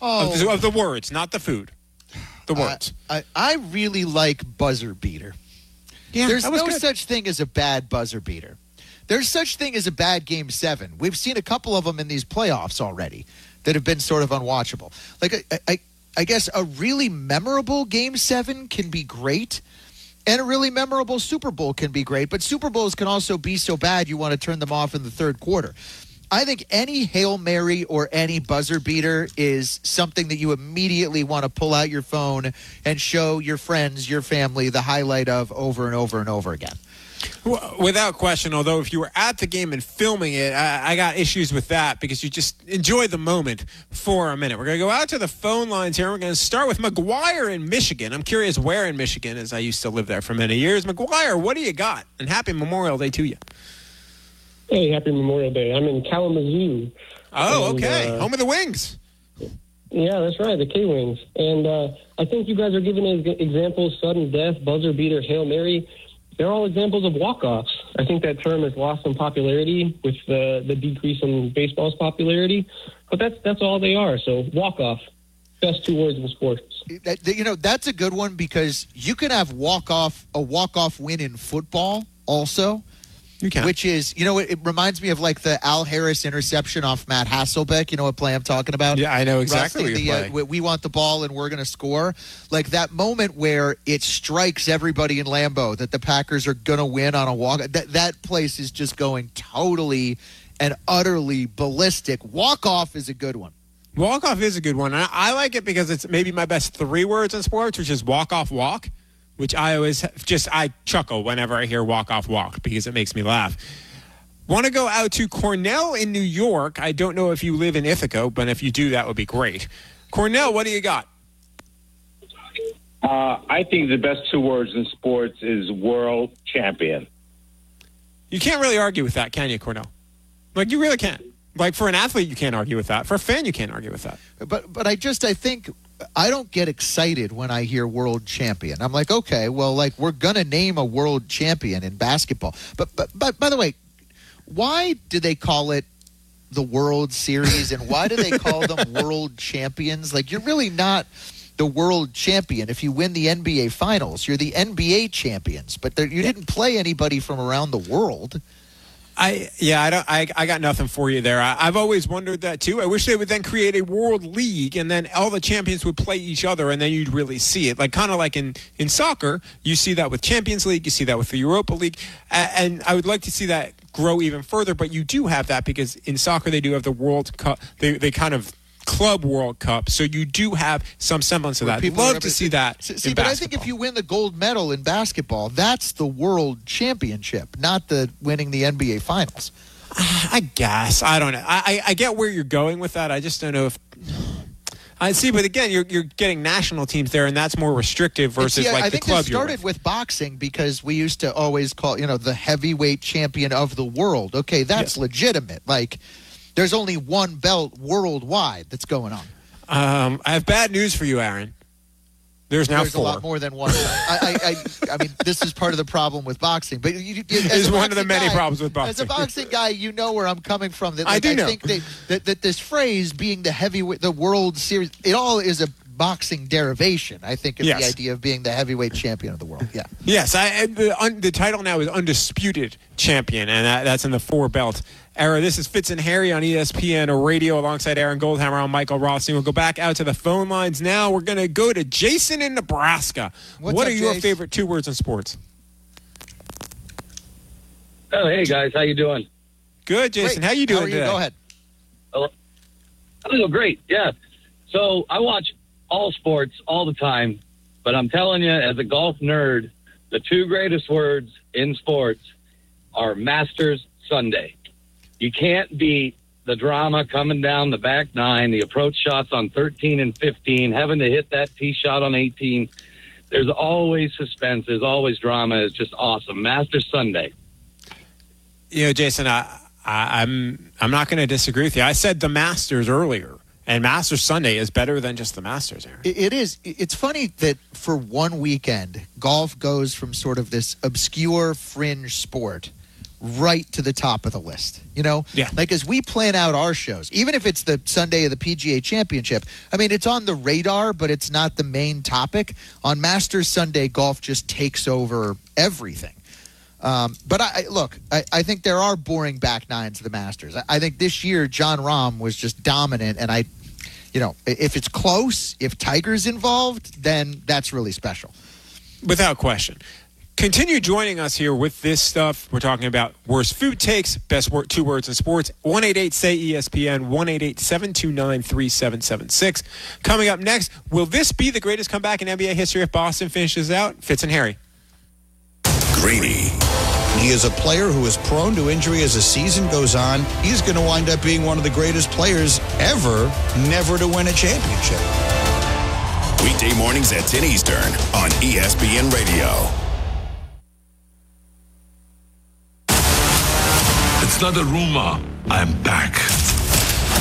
Speaker 5: Oh.
Speaker 2: Of, the, oh. of the words, not the food. The uh, words.
Speaker 5: I, I really like buzzer beater.
Speaker 2: Yeah,
Speaker 5: There's no
Speaker 2: good.
Speaker 5: such thing as a bad buzzer beater. There's such thing as a bad game seven. We've seen a couple of them in these playoffs already that have been sort of unwatchable. Like I, I, I guess a really memorable game seven can be great. And a really memorable Super Bowl can be great, but Super Bowls can also be so bad you want to turn them off in the third quarter. I think any Hail Mary or any buzzer beater is something that you immediately want to pull out your phone and show your friends, your family, the highlight of over and over and over again.
Speaker 2: Without question, although if you were at the game and filming it, I, I got issues with that because you just enjoy the moment for a minute. We're going to go out to the phone lines here. We're going to start with McGuire in Michigan. I'm curious where in Michigan, as I used to live there for many years. McGuire, what do you got? And happy Memorial Day to you.
Speaker 31: Hey, happy Memorial Day. I'm in Kalamazoo.
Speaker 2: Oh,
Speaker 31: And,
Speaker 2: okay.
Speaker 31: uh,
Speaker 2: Home of the Wings.
Speaker 31: Yeah, that's right, the K Wings. And uh, I think you guys are giving examples sudden death, buzzer beater, Hail Mary. They're all examples of walk offs. I think that term has lost some popularity with the, the decrease in baseball's popularity, but that's, that's all they are. So, walk off. Best two words in sports.
Speaker 5: That, that- you know, that's a good one because you can have walk off a walk off win in football also.
Speaker 2: You can.
Speaker 5: Which is, you know, it, it reminds me of like the Al Harris interception off Matt Hasselbeck. You know what play I'm talking about?
Speaker 2: Yeah, I know exactly
Speaker 5: Rusty,
Speaker 2: what
Speaker 5: the, uh, we want the ball and we're going to score. Like that moment where it strikes everybody in Lambeau that the Packers are going to win on a walk. That that place is just going totally and utterly ballistic. Walk off is a good one.
Speaker 2: Walk off is a good one. I, I like it because it's maybe my best three words in sports, which is walk off walk, which I always just I chuckle whenever I hear walk off walk because it makes me laugh. Want to go out to Cornell in New York? I don't know if you live in Ithaca, but if you do, that would be great. Cornell, what do you got?
Speaker 32: Uh, I think the best two words in sports is world champion.
Speaker 2: You can't really argue with that, can you, Cornell? Like you really can't. Like for an athlete, you can't argue with that. For a fan, you can't argue with that.
Speaker 5: But but I just I think I don't get excited when I hear world champion. I'm like, okay, well, like we're gonna name a world champion in basketball. But but but by the way, why do they call it the World Series and why do they call them world champions? Like you're really not the world champion if you win the NBA finals. You're the NBA champions, but there, you didn't play anybody from around the world.
Speaker 2: I yeah, I don't. I, I got nothing for you there. I, I've always wondered that too. I wish they would then create a world league, and then all the champions would play each other, and then you'd really see it. Like kind of like in in soccer, you see that with Champions League, you see that with the Europa League, and I would like to see that grow even further. But you do have that because in soccer they do have the World Cup. They they kind of club World Cup, so you do have some semblance of
Speaker 5: Where
Speaker 2: that.
Speaker 5: people
Speaker 2: Love to see that.
Speaker 5: See,
Speaker 2: in
Speaker 5: but I think if you win the gold medal in basketball, that's the world championship, not the winning the NBA finals.
Speaker 2: I guess I don't know. I, I I get where you're going with that. I just don't know if. I see, but again, you're you're getting national teams there, and that's more restrictive versus
Speaker 5: See,
Speaker 2: like
Speaker 5: I
Speaker 2: the
Speaker 5: think
Speaker 2: club you're
Speaker 5: started with boxing because we used to always call you know the heavyweight champion of the world. Okay, that's legitimate. Like, there's only one belt worldwide that's going on.
Speaker 2: Um, I have bad news for you, Aaron. There's now
Speaker 5: There's
Speaker 2: four.
Speaker 5: a lot more than one. I, I, I, I mean, this is part of the problem with boxing. But you, you, as
Speaker 2: It's one of the many
Speaker 5: guy-
Speaker 2: problems with boxing.
Speaker 5: As a
Speaker 2: boxing.
Speaker 5: guy, you know where I'm coming from. That
Speaker 2: I
Speaker 5: like,
Speaker 2: do know.
Speaker 5: think that, that that this phrase being the heavyweight, the World Series, it all is a boxing derivation. I think is
Speaker 2: Yes.
Speaker 5: the idea of being the heavyweight champion of the world. Yeah.
Speaker 2: Yes, I, I- the, un, the title now is undisputed champion, and that, that's in the four belt era. This is Fitz and Harry on ESPN Radio alongside Aaron Goldhammer on Michael Rossi. We'll go back out to the phone lines now. We're going to go to Jason in Nebraska.
Speaker 33: What's
Speaker 2: what
Speaker 33: up,
Speaker 2: are your
Speaker 33: Jace?
Speaker 2: favorite two words in sports?
Speaker 33: Oh, hey guys, how you doing?
Speaker 2: Good, Jason. How you doing today?
Speaker 33: Oh, oh, great. Yeah. So I watch all sports all the time, but I'm telling you, as a golf nerd, the two greatest words in sports are Masters Sunday. You can't beat the drama coming down the back nine, the approach shots on 13 and 15, having to hit that tee shot on 18. There's always suspense. There's always drama. It's just awesome. Masters Sunday.
Speaker 2: You know, Jason, I, I, I'm I'm not going to disagree with you. I said the Masters earlier, and Masters Sunday is better than just the Masters. Aaron.
Speaker 5: It- is. It's funny that for one weekend, golf goes from sort of this obscure fringe sport right to the top of the list. You know,
Speaker 2: yeah.
Speaker 5: Like as we plan out our shows, even if it's the Sunday of the PGA Championship, I mean, it's on the radar, but it's not the main topic. On Masters Sunday, golf just takes over everything. Um, but I, I look, I, I think there are boring back nines of the Masters. I, I think this year Jon Rahm was just dominant, and I, you know, if it's close, if Tiger's involved, then that's really special.
Speaker 2: Without question. Continue joining us here with this stuff. We're talking about worst food takes, best two words in sports. 188 say E ESPN, 188 729 3776. Coming up next, will this be the greatest comeback in NBA history if Boston finishes out? Fitz and Harry.
Speaker 6: Greeny.
Speaker 34: He is a player who is prone to injury as the season goes on. He's going to wind up being one of the greatest players ever never to win a championship.
Speaker 6: Weekday mornings at 10 Eastern on ESPN Radio.
Speaker 35: It's not a rumor. I'm back.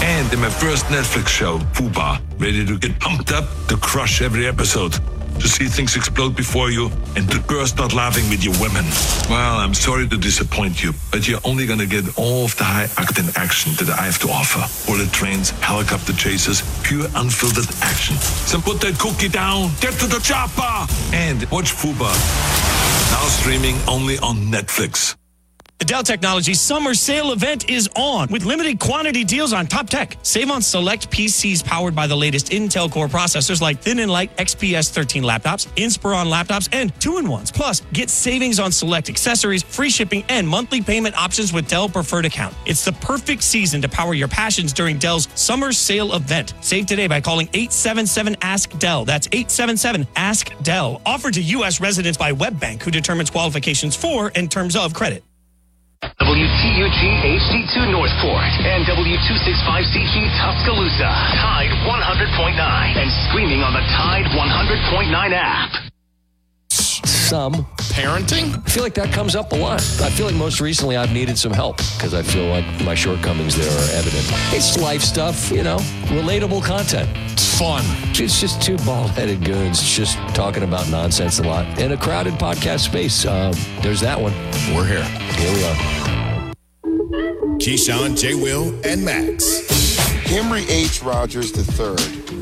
Speaker 35: And in my first Netflix show, FUBAR, ready to get pumped up to crush every episode. To see things explode before you and to burst out laughing with your women. Well, I'm sorry to disappoint you, but you're only gonna get all of the high octane action that I have to offer. Bullet trains, helicopter chases, pure unfiltered action. So put that cookie down, get to the chopper, and watch FUBAR. Now streaming only on Netflix.
Speaker 36: The Dell Technologies summer sale event is on with limited quantity deals on top tech. Save on select PCs powered by the latest Intel Core processors like Thin and Light XPS 13 laptops, Inspiron laptops, and two in ones. Plus, get savings on select accessories, free shipping, and monthly payment options with Dell Preferred Account. It's the perfect season to power your passions during Dell's summer sale event. Save today by calling 877 Ask Dell. That's 877 Ask Dell. Offered to U.S. residents by WebBank, who determines qualifications for and terms of credit.
Speaker 15: WTUG HD2 Northport and W265CG Tuscaloosa. Tide 100.9 and streaming on the Tide 100.9 app.
Speaker 37: Some parenting. I feel like that comes up a lot. I feel like most recently I've needed some help because I feel like my shortcomings there are evident. It's life stuff, you know, relatable content. It's fun. It's just two bald-headed goons just talking about nonsense a lot in a crowded podcast space. Um, there's that one. We're here. Here we are.
Speaker 6: Keyshawn, J. Will, and Max.
Speaker 38: Henry H. Rogers III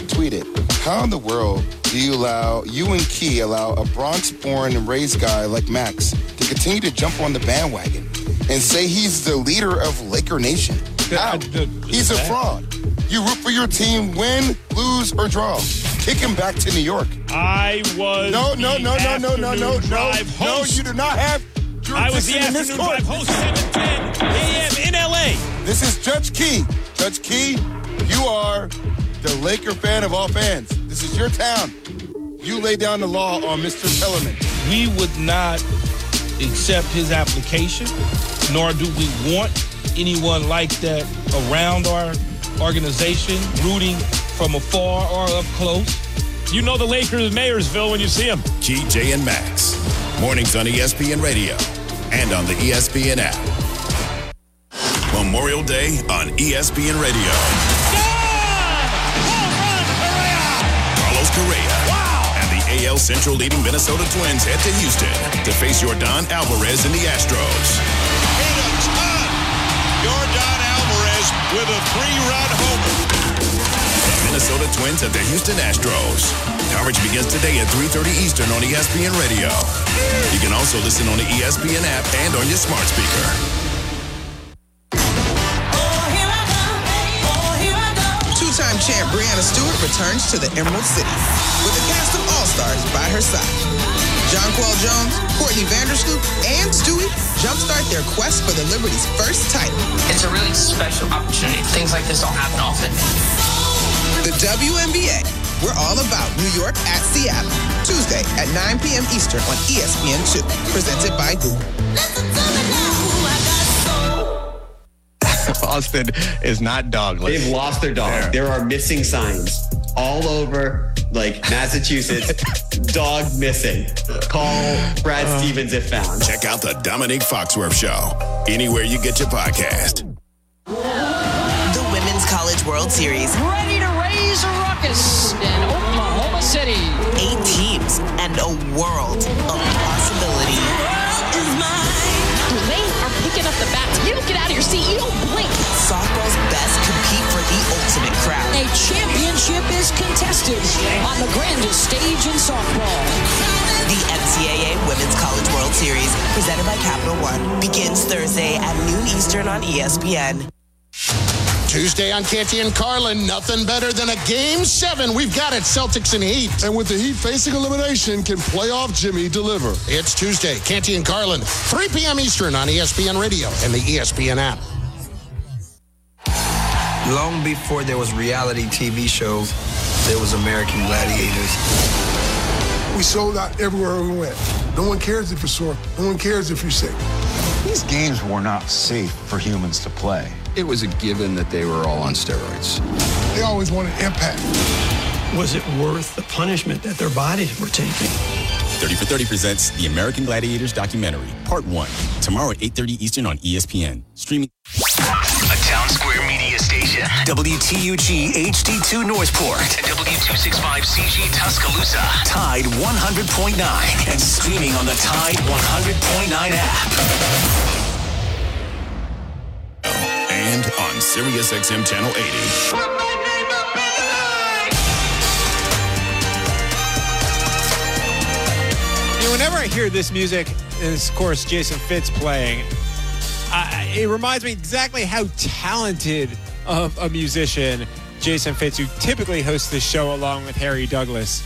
Speaker 38: tweeted, How in the world do you allow, you and Key allow a Bronx born and raised guy like Max to continue to jump on the bandwagon and say he's the leader of Laker Nation? How? He's a fraud. You root for your team, win, lose, or draw. Kick him back to New York.
Speaker 39: I was
Speaker 38: No, no, no, no, no, no, no, no. No, you do not have
Speaker 39: I was the afternoon drive host, 710 a.m. in L.A.
Speaker 38: This is Judge Key. Judge Key, you are the Laker fan of all fans. This is your town. You lay down the law on Mr. Kellerman.
Speaker 39: We would not accept his application, nor do we want
Speaker 26: anyone like that around our organization, rooting from afar or up close.
Speaker 40: You know the Lakers Mayorsville when you see them.
Speaker 6: GJ and Max. Mornings on ESPN Radio and on the ESPN app. Memorial Day on ESPN Radio. AL Central leading Minnesota Twins head to Houston to face Yordan Alvarez in the Astros.
Speaker 16: Hit a shot! Yordan Alvarez with a three-run homer.
Speaker 6: The Minnesota Twins at the Houston Astros. Coverage begins today at 3.30 Eastern on ESPN Radio. You can also listen on the ESPN app and on your smart speaker.
Speaker 20: Two-time champ Breanna Stewart returns to the Emerald City with a cast of all-stars by her side. Jonquel Jones, Courtney Vandersloot, and Stewie jumpstart their quest for the Liberty's first title.
Speaker 19: It's a really special opportunity. Things like this don't happen often.
Speaker 20: The WNBA. We're all about New York at Seattle. Tuesday at 9 p.m. Eastern on E ESPN2. Presented by Google.
Speaker 41: Boston is not dogless.
Speaker 11: They've lost their dog. There are missing signs all over, like Massachusetts. dog missing. Call Brad uh. Stevens if found.
Speaker 6: Check out the Dominique Foxworth Show anywhere you get your podcast.
Speaker 20: The Women's College World Series.
Speaker 42: Ready to raise a ruckus in Oklahoma City.
Speaker 20: Eight teams and a world of
Speaker 42: championship is contested on the grandest stage in softball.
Speaker 20: The NCAA Women's College World Series, presented by Capital One, begins Thursday at noon Eastern on ESPN.
Speaker 14: Tuesday on Canty and Carlin, nothing better than a game seven. We've got it, Celtics and Heat.
Speaker 43: And with the Heat facing elimination, can playoff Jimmy deliver?
Speaker 14: It's Tuesday, Canty and Carlin, 3 p.m. Eastern on ESPN Radio and the ESPN app.
Speaker 44: Long before there was reality TV shows, there was American Gladiators.
Speaker 43: We sold out everywhere we went. No one cares if you're sore. No one cares if you're sick.
Speaker 3: These games were not safe for humans to play. It was a given that they were all on steroids.
Speaker 43: They always wanted impact.
Speaker 45: Was it worth the punishment that their bodies were taking?
Speaker 46: 30 for 30 presents the American Gladiators documentary, Part 1. Tomorrow at 8.30 Eastern on ESPN. Streaming.
Speaker 15: A Town Square Media Station. WTUG HD2 Northport. And W265CG Tuscaloosa. Tide 100.9. And streaming on the Tide 100.9 app.
Speaker 6: And on Sirius XM Channel 80.
Speaker 2: You know, whenever I hear this music, and of course Jason Fitz playing, I, it reminds me exactly how talented of a musician Jason Fitz, who typically hosts this show along with Harry Douglas,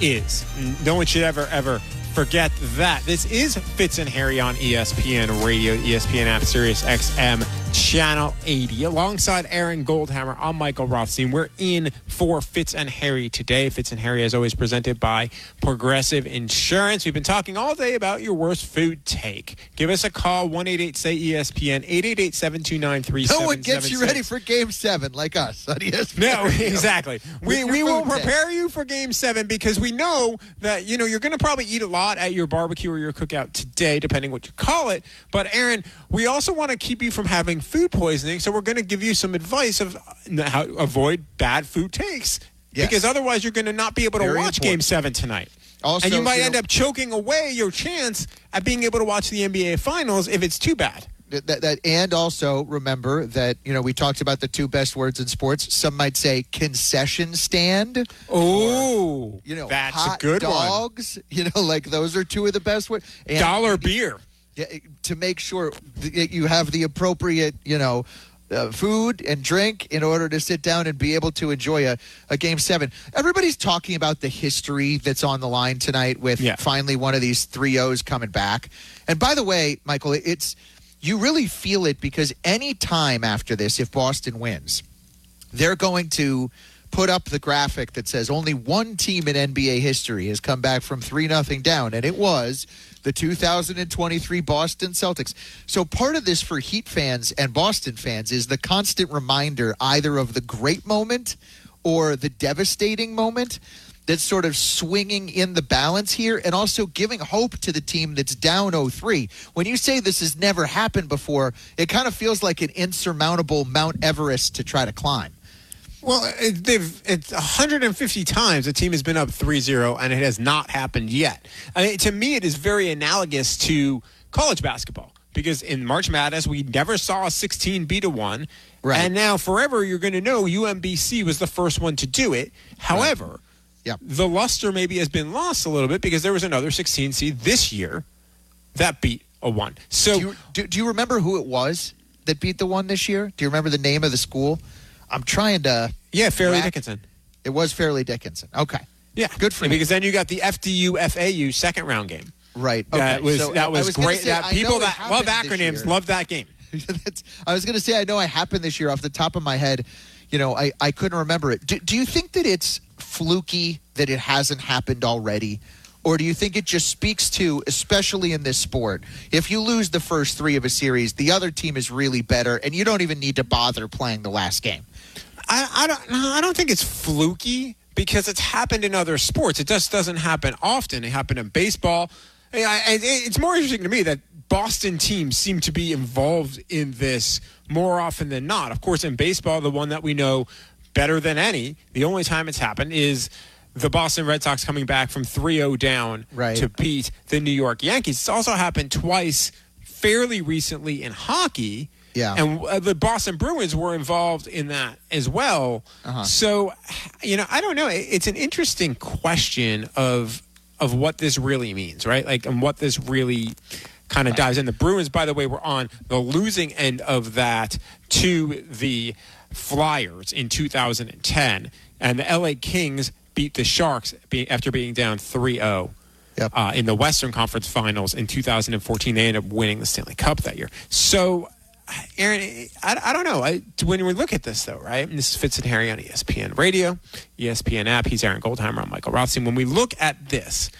Speaker 2: is. No one should ever, ever forget that. This is Fitz and Harry on ESPN Radio, ESPN app, Sirius XM, Channel 80. Alongside Aaron Goldhammer, I'm Michael Rothstein. We're in for Fitz and Harry today. Fitz and Harry, as always, presented by Progressive Insurance. We've been talking all day about your worst food take. Give us a call, 1 say ESPN, 888 729
Speaker 5: No one gets you ready for game seven like us on ESPN.
Speaker 2: no, exactly. We, we will
Speaker 5: take.
Speaker 2: prepare you for game seven because we know that, you know, you're going to probably eat a lot at your barbecue or your cookout today, depending what you call it. But, Aaron, we also want to keep you from having food poisoning. So we're going to give you some advice of how avoid bad food takes.
Speaker 5: Yes.
Speaker 2: Because otherwise, you're going to not be able to
Speaker 5: Very
Speaker 2: watch
Speaker 5: important.
Speaker 2: game seven tonight.
Speaker 5: Also,
Speaker 2: and you might
Speaker 5: you
Speaker 2: end
Speaker 5: know-
Speaker 2: up choking away your chance at being able to watch the NBA Finals if it's too bad.
Speaker 5: That, that, and also remember that you know we talked about the two best words in sports. Some might say concession stand.
Speaker 2: Oh,
Speaker 5: you know
Speaker 2: that's a
Speaker 5: hot
Speaker 2: good one.
Speaker 5: dogs. You know, like those are two of the best words. And-
Speaker 2: Dollar beer.
Speaker 5: Yeah, to make sure that you have the appropriate, you know, uh, food and drink in order to sit down and be able to enjoy a, a game seven. Everybody's talking about the history that's on the line tonight with finally one of these three O's coming back. And by the way, Michael, it's you really feel it because any time after this, if Boston wins, they're going to put up the graphic that says only one team in NBA history has come back from 3 nothing down, and it was the 2023 Boston Celtics. So part of this for Heat fans and Boston fans is the constant reminder either of the great moment or the devastating moment that's sort of swinging in the balance here and also giving hope to the team that's down 0-3. When you say this has never happened before, it kind of feels like an insurmountable Mount Everest to try to climb.
Speaker 2: Well, it, they've it's 150 times a team has been up 3-0 and it has not happened yet. I mean, to me, it is very analogous to college basketball because in March Madness we never saw a 16 beat a one,
Speaker 5: Right.
Speaker 2: and now forever you're going to know UMBC was the first one to do it. However,
Speaker 5: Yep.
Speaker 2: the luster maybe has been lost a little bit because there was another 16 seed this year that beat a one. So
Speaker 5: do you, do, do you remember who it was that beat the one this year? Do you remember the name of the school? I'm trying to.
Speaker 2: yeah, Fairleigh
Speaker 5: rack-
Speaker 2: Dickinson.
Speaker 5: It was Fairleigh Dickinson. Okay.
Speaker 2: Yeah,
Speaker 5: Good for
Speaker 2: And
Speaker 5: you.
Speaker 2: Because then you got the FDU FAU second round game.
Speaker 5: Right. Okay.
Speaker 2: That was
Speaker 5: So
Speaker 2: that was,
Speaker 5: was
Speaker 2: great.
Speaker 5: say,
Speaker 2: that people that love acronyms love that game.
Speaker 5: I was going to say, I know I happened this year off the top of my head. You know, I, I couldn't remember it. Do, do you think that it's fluky that it hasn't happened already? Or do you think it just speaks to, especially in this sport, if you lose the first three of a series, the other team is really better and you don't even need to bother playing the last game?
Speaker 2: I, I don't. No, I don't think it's fluky because it's happened in other sports. It just doesn't happen often. It happened in baseball. It's more interesting to me that Boston teams seem to be involved in this more often than not. Of course, in baseball, the one that we know better than any, the only time it's happened is the Boston Red Sox coming back from 3-0 down
Speaker 5: Right.
Speaker 2: to beat the New York Yankees. It's also happened twice fairly recently in hockey.
Speaker 5: Yeah.
Speaker 2: And uh, the Boston Bruins were involved in that as well.
Speaker 5: Uh-huh.
Speaker 2: So, you know, I don't know. It- It's an interesting question of of what this really means, right? Like, and what this really kind of dives in. The Bruins, by the way, were on the losing end of that to the Flyers in 2010, and the LA Kings beat the Sharks after being down 3-0
Speaker 5: Yep.
Speaker 2: uh, in the Western Conference Finals in 2014. They ended up winning the Stanley Cup that year. So, Aaron, I, I don't know. I, when we look at this, though, right? And this is Fitz and Harry on ESPN Radio, ESPN app. He's Aaron Goldhammer. I'm Michael Rothstein. When we look at this,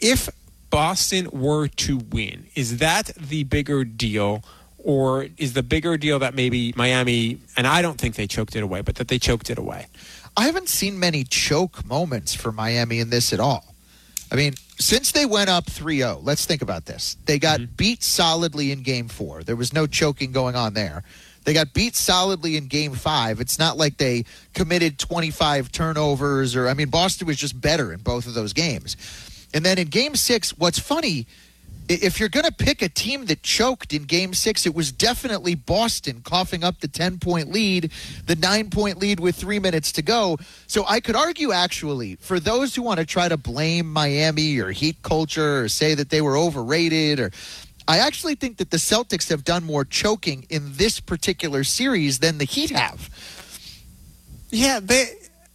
Speaker 2: if Boston were to win, is that the bigger deal? Or is the bigger deal that maybe Miami, and I don't think they choked it away, but that they choked it away?
Speaker 5: I haven't seen many choke moments for Miami in this at all. I mean, since they went up 3 0, let's think about this. They got mm-hmm. beat solidly in game four. There was no choking going on there. They got beat solidly in game five. It's not like they committed 25 turnovers or, I mean, Boston was just better in both of those games. And then in game six, what's funny, if you're going to pick a team that choked in game six, it was definitely Boston coughing up the 10 point lead, the nine point lead with three minutes to go. So I could argue, actually, for those who want to try to blame Miami or heat culture or say that they were overrated or. I actually think that the Celtics have done more choking in this particular series than the Heat have.
Speaker 2: Yeah, they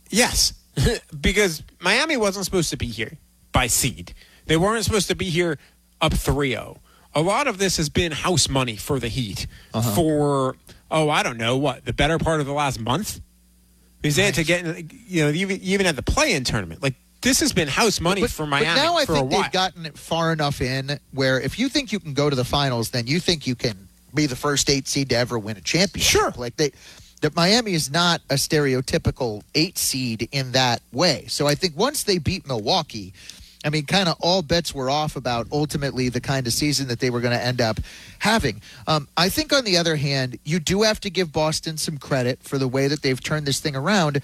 Speaker 2: yes, because Miami wasn't supposed to be here by seed. They weren't supposed to be here up 3-0. A lot of this has been house money for the Heat
Speaker 5: Uh-huh.
Speaker 2: for oh I don't know what the better part of the last month. Because they had to get you know even even at the play-in tournament like this has been house money
Speaker 5: but,
Speaker 2: for Miami
Speaker 5: But now I think they've gotten it far enough in where if you think you can go to the finals, then you think you can be the first eight seed to ever win a championship.
Speaker 2: Sure.
Speaker 5: Like they that Miami is not a stereotypical eight seed in that way. So I think once they beat Milwaukee, I mean, kind of all bets were off about ultimately the kind of season that they were going to end up having. Um, I think, on the other hand, you do have to give Boston some credit for the way that they've turned this thing around,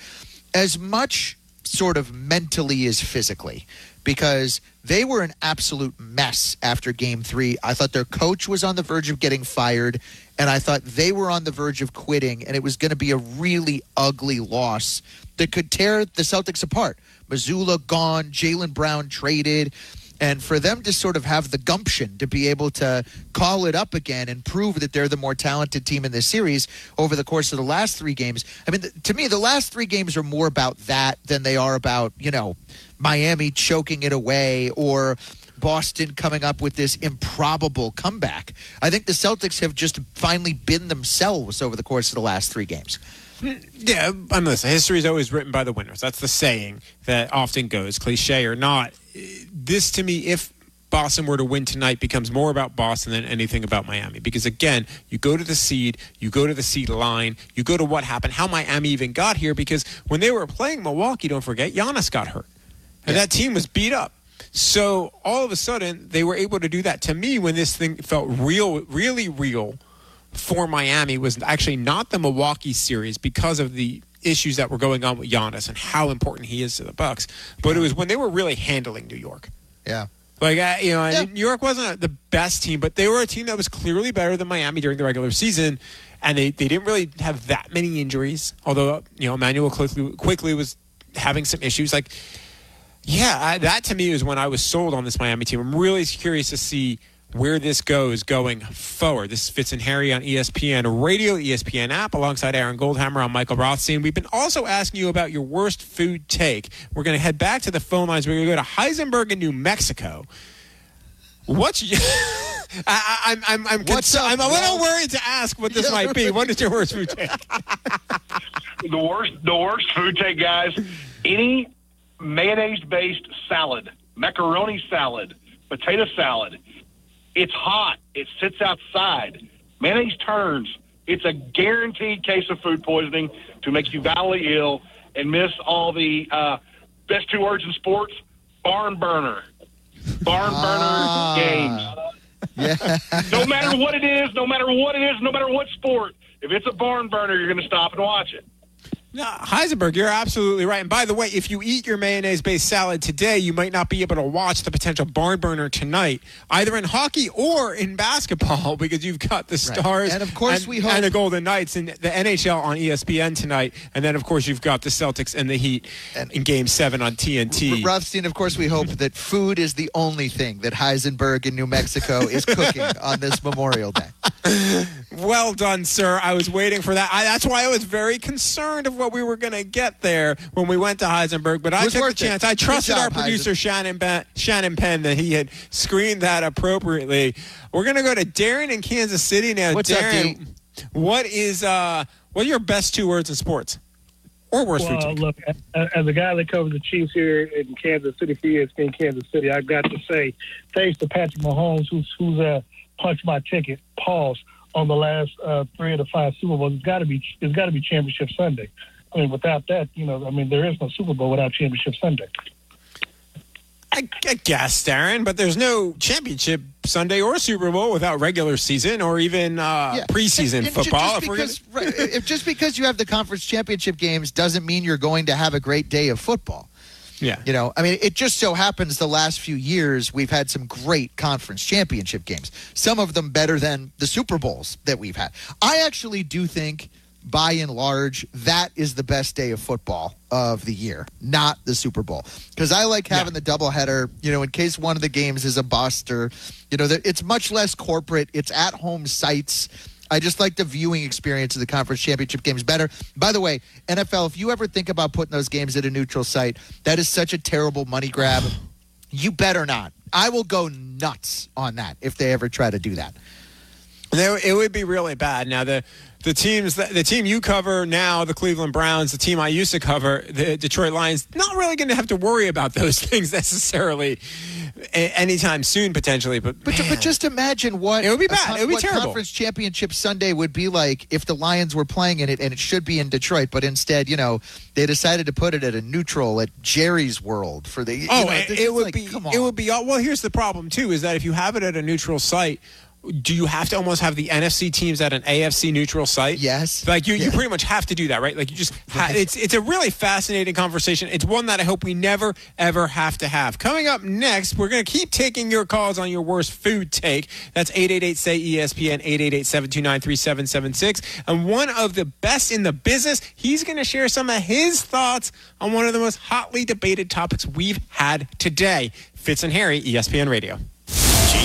Speaker 5: as much sort of mentally as physically, because they were an absolute mess after game three. I thought their coach was on the verge of getting fired, and I thought they were on the verge of quitting, and it was going to be a really ugly loss that could tear the Celtics apart. Mazzulla gone, Jaylen Brown traded. And for them to sort of have the gumption to be able to call it up again and prove that they're the more talented team in this series over the course of the last three games. I mean, th- to me, the last three games are more about that than they are about, you know, Miami choking it away or Boston coming up with this improbable comeback. I think the Celtics have just finally been themselves over the course of the last three games.
Speaker 2: Yeah, I'm listen. History is always written by the winners. That's the saying that often goes, cliche or not. This to me, if Boston were to win tonight, becomes more about Boston than anything about Miami. Because again, you go to the seed, you go to the seed line, you go to what happened, how Miami even got here. Because when they were playing Milwaukee, don't forget, Giannis got hurt, and that team was beat up. So all of a sudden, they were able to do that. To me, when this thing felt real, really real for Miami was actually not the Milwaukee series because of the issues that were going on with Giannis and how important he is to the Bucks, but it was when they were really handling New York.
Speaker 5: Yeah.
Speaker 2: Like you know, New York wasn't the best team, but they were a team that was clearly better than Miami during the regular season, and they, they didn't really have that many injuries. Although you know, Immanuel Quickley quickly was having some issues. Like, yeah, I, that to me is when I was sold on this Miami team. I'm really curious to see where this goes going forward. This is Fitz and Harry on ESPN Radio, ESPN app, alongside Aaron Goldhammer on Michael Rothstein. We've been also asking you about your worst food take. We're going to head back to the phone lines. We're going to go to Heisenberg in New Mexico. What's your, I, I'm I'm I'm,
Speaker 5: What's
Speaker 2: cons-
Speaker 5: up,
Speaker 2: I'm a little worried to ask what this might be.
Speaker 5: right.
Speaker 2: What is your worst food take?
Speaker 47: the worst the worst food take guys any mayonnaise based salad macaroni salad potato salad it's hot. It sits outside. Mayonnaise turns it's a guaranteed case of food poisoning to make you violently ill and miss all the uh, best two words in sports barn burner. Barn burner games.
Speaker 5: Yeah.
Speaker 47: no matter what it is, no matter what it is, no matter what sport, if it's a barn burner, you're going to stop and watch it.
Speaker 2: No, Heisenberg, you're absolutely right. And by the way, if you eat your mayonnaise-based salad today, you might not be able to watch the potential barn burner tonight, either in hockey or in basketball, because you've got the Stars
Speaker 5: And of course
Speaker 2: and,
Speaker 5: we hope-
Speaker 2: and the Golden Knights and the NHL on ESPN tonight, and then of course you've got the Celtics and the Heat and in Game Seven on TNT.
Speaker 5: Rothstein, of course, we hope that food is the only thing that Heisenberg in New Mexico is cooking on this Memorial Day.
Speaker 2: Well done, sir. I was waiting for that. I, that's why I was very concerned of what we were going to get there when we went to Heisenberg. But I
Speaker 5: Was
Speaker 2: took the
Speaker 5: worth it.
Speaker 2: chance. I
Speaker 5: Good
Speaker 2: trusted our producer
Speaker 5: Heisen.
Speaker 2: Shannon ben, Shannon Penn that he had screened that appropriately. We're going to go to Darren in Kansas City now.
Speaker 5: What's up,
Speaker 2: Darren, what is uh, what are your best two words in sports or worst
Speaker 48: Well,
Speaker 2: take?
Speaker 48: look, as as a guy that covers the Chiefs here in Kansas City for ESPN Kansas City, I've got to say, thanks to Patrick Mahomes, who's who's uh, punched my ticket, pause on the last uh, three of the five Super Bowls. It's got to be it's got to be Championship Sunday. I mean, without that, you know, I mean, there is no Super Bowl without Championship Sunday.
Speaker 2: I, I guess, Darren, but there's no championship Sunday or Super Bowl without regular season or even uh,
Speaker 5: Yeah.
Speaker 2: preseason
Speaker 5: And- and
Speaker 2: football.
Speaker 5: Just
Speaker 2: if we're gonna-
Speaker 5: right, if just because you have the conference championship games doesn't mean you're going to have a great day of football.
Speaker 2: Yeah.
Speaker 5: You know, I mean, it just so happens the last few years we've had some great conference championship games. Some of them better than the Super Bowls that we've had. I actually do think, by and large, that is the best day of football of the year, not the Super Bowl. Because I like having the doubleheader, you know, in case one of the games is a buster. you know, it's much less corporate. It's at home sites. I just like the viewing experience of the conference championship games better. By the way, NFL, if you ever think about putting those games at a neutral site, that is such a terrible money grab. You better not. I will go nuts on that if they ever try to do that.
Speaker 2: It would be really bad. Now the the teams that the team you cover now, the Cleveland Browns, the team I used to cover, the Detroit Lions, not really going to have to worry about those things necessarily a- anytime soon, potentially. But
Speaker 5: But, but just imagine what
Speaker 2: It would be bad. It would be terrible.
Speaker 5: Conference Championship Sunday would be like if the Lions were playing in it, and it should be in Detroit, but instead, you know, they decided to put it at a neutral at Jerry's World for the. you
Speaker 2: oh,
Speaker 5: know,
Speaker 2: it, it would
Speaker 5: like,
Speaker 2: be
Speaker 5: Come on.
Speaker 2: it would be well. Here's the problem too: is that if you have it at a neutral site. Do you have to almost have the NFC teams at an AFC neutral site?
Speaker 5: Yes.
Speaker 2: Like you, you pretty much have to do that, right? Like you just, ha- it's it's a really fascinating conversation. It's one that I hope we never ever have to have. Coming up next, we're going to keep taking your calls on your worst food take. That's 888 say E ESPN 888 729 3776. And one of the best in the business, he's going to share some of his thoughts on one of the most hotly debated topics we've had today. Fitz and Harry, ESPN Radio.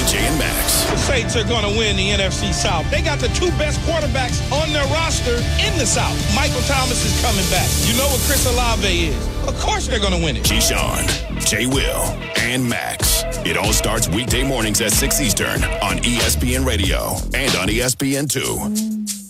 Speaker 6: JJ and Max.
Speaker 49: The Saints are going to win the NFC South. They got the two best quarterbacks on their roster in the South. Michael Thomas is coming back. You know what Chris Olave is. Of course they're going to win it.
Speaker 6: Keyshawn, J. Will, and Max. It all starts weekday mornings at 6 Eastern on ESPN Radio and on ESPN2.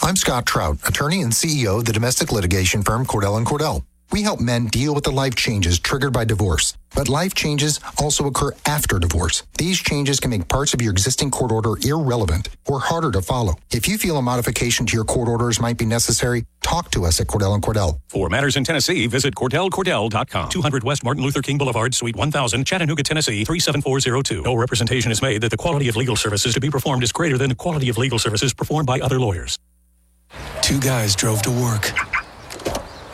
Speaker 50: I'm Scott Trout, attorney and CEO of the domestic litigation firm Cordell and Cordell. We help men deal with the life changes triggered by divorce. But life changes also occur after divorce. These changes can make parts of your existing court order irrelevant or harder to follow. If you feel a modification to your court orders might be necessary, talk to us at Cordell and Cordell.
Speaker 51: For matters in Tennessee, visit CordellCordell.com. 200 West Martin Luther King Boulevard, Suite 1000, Chattanooga, Tennessee 37402. No representation is made that the quality of legal services to be performed is greater than the quality of legal services performed by other lawyers.
Speaker 52: Two guys drove to work.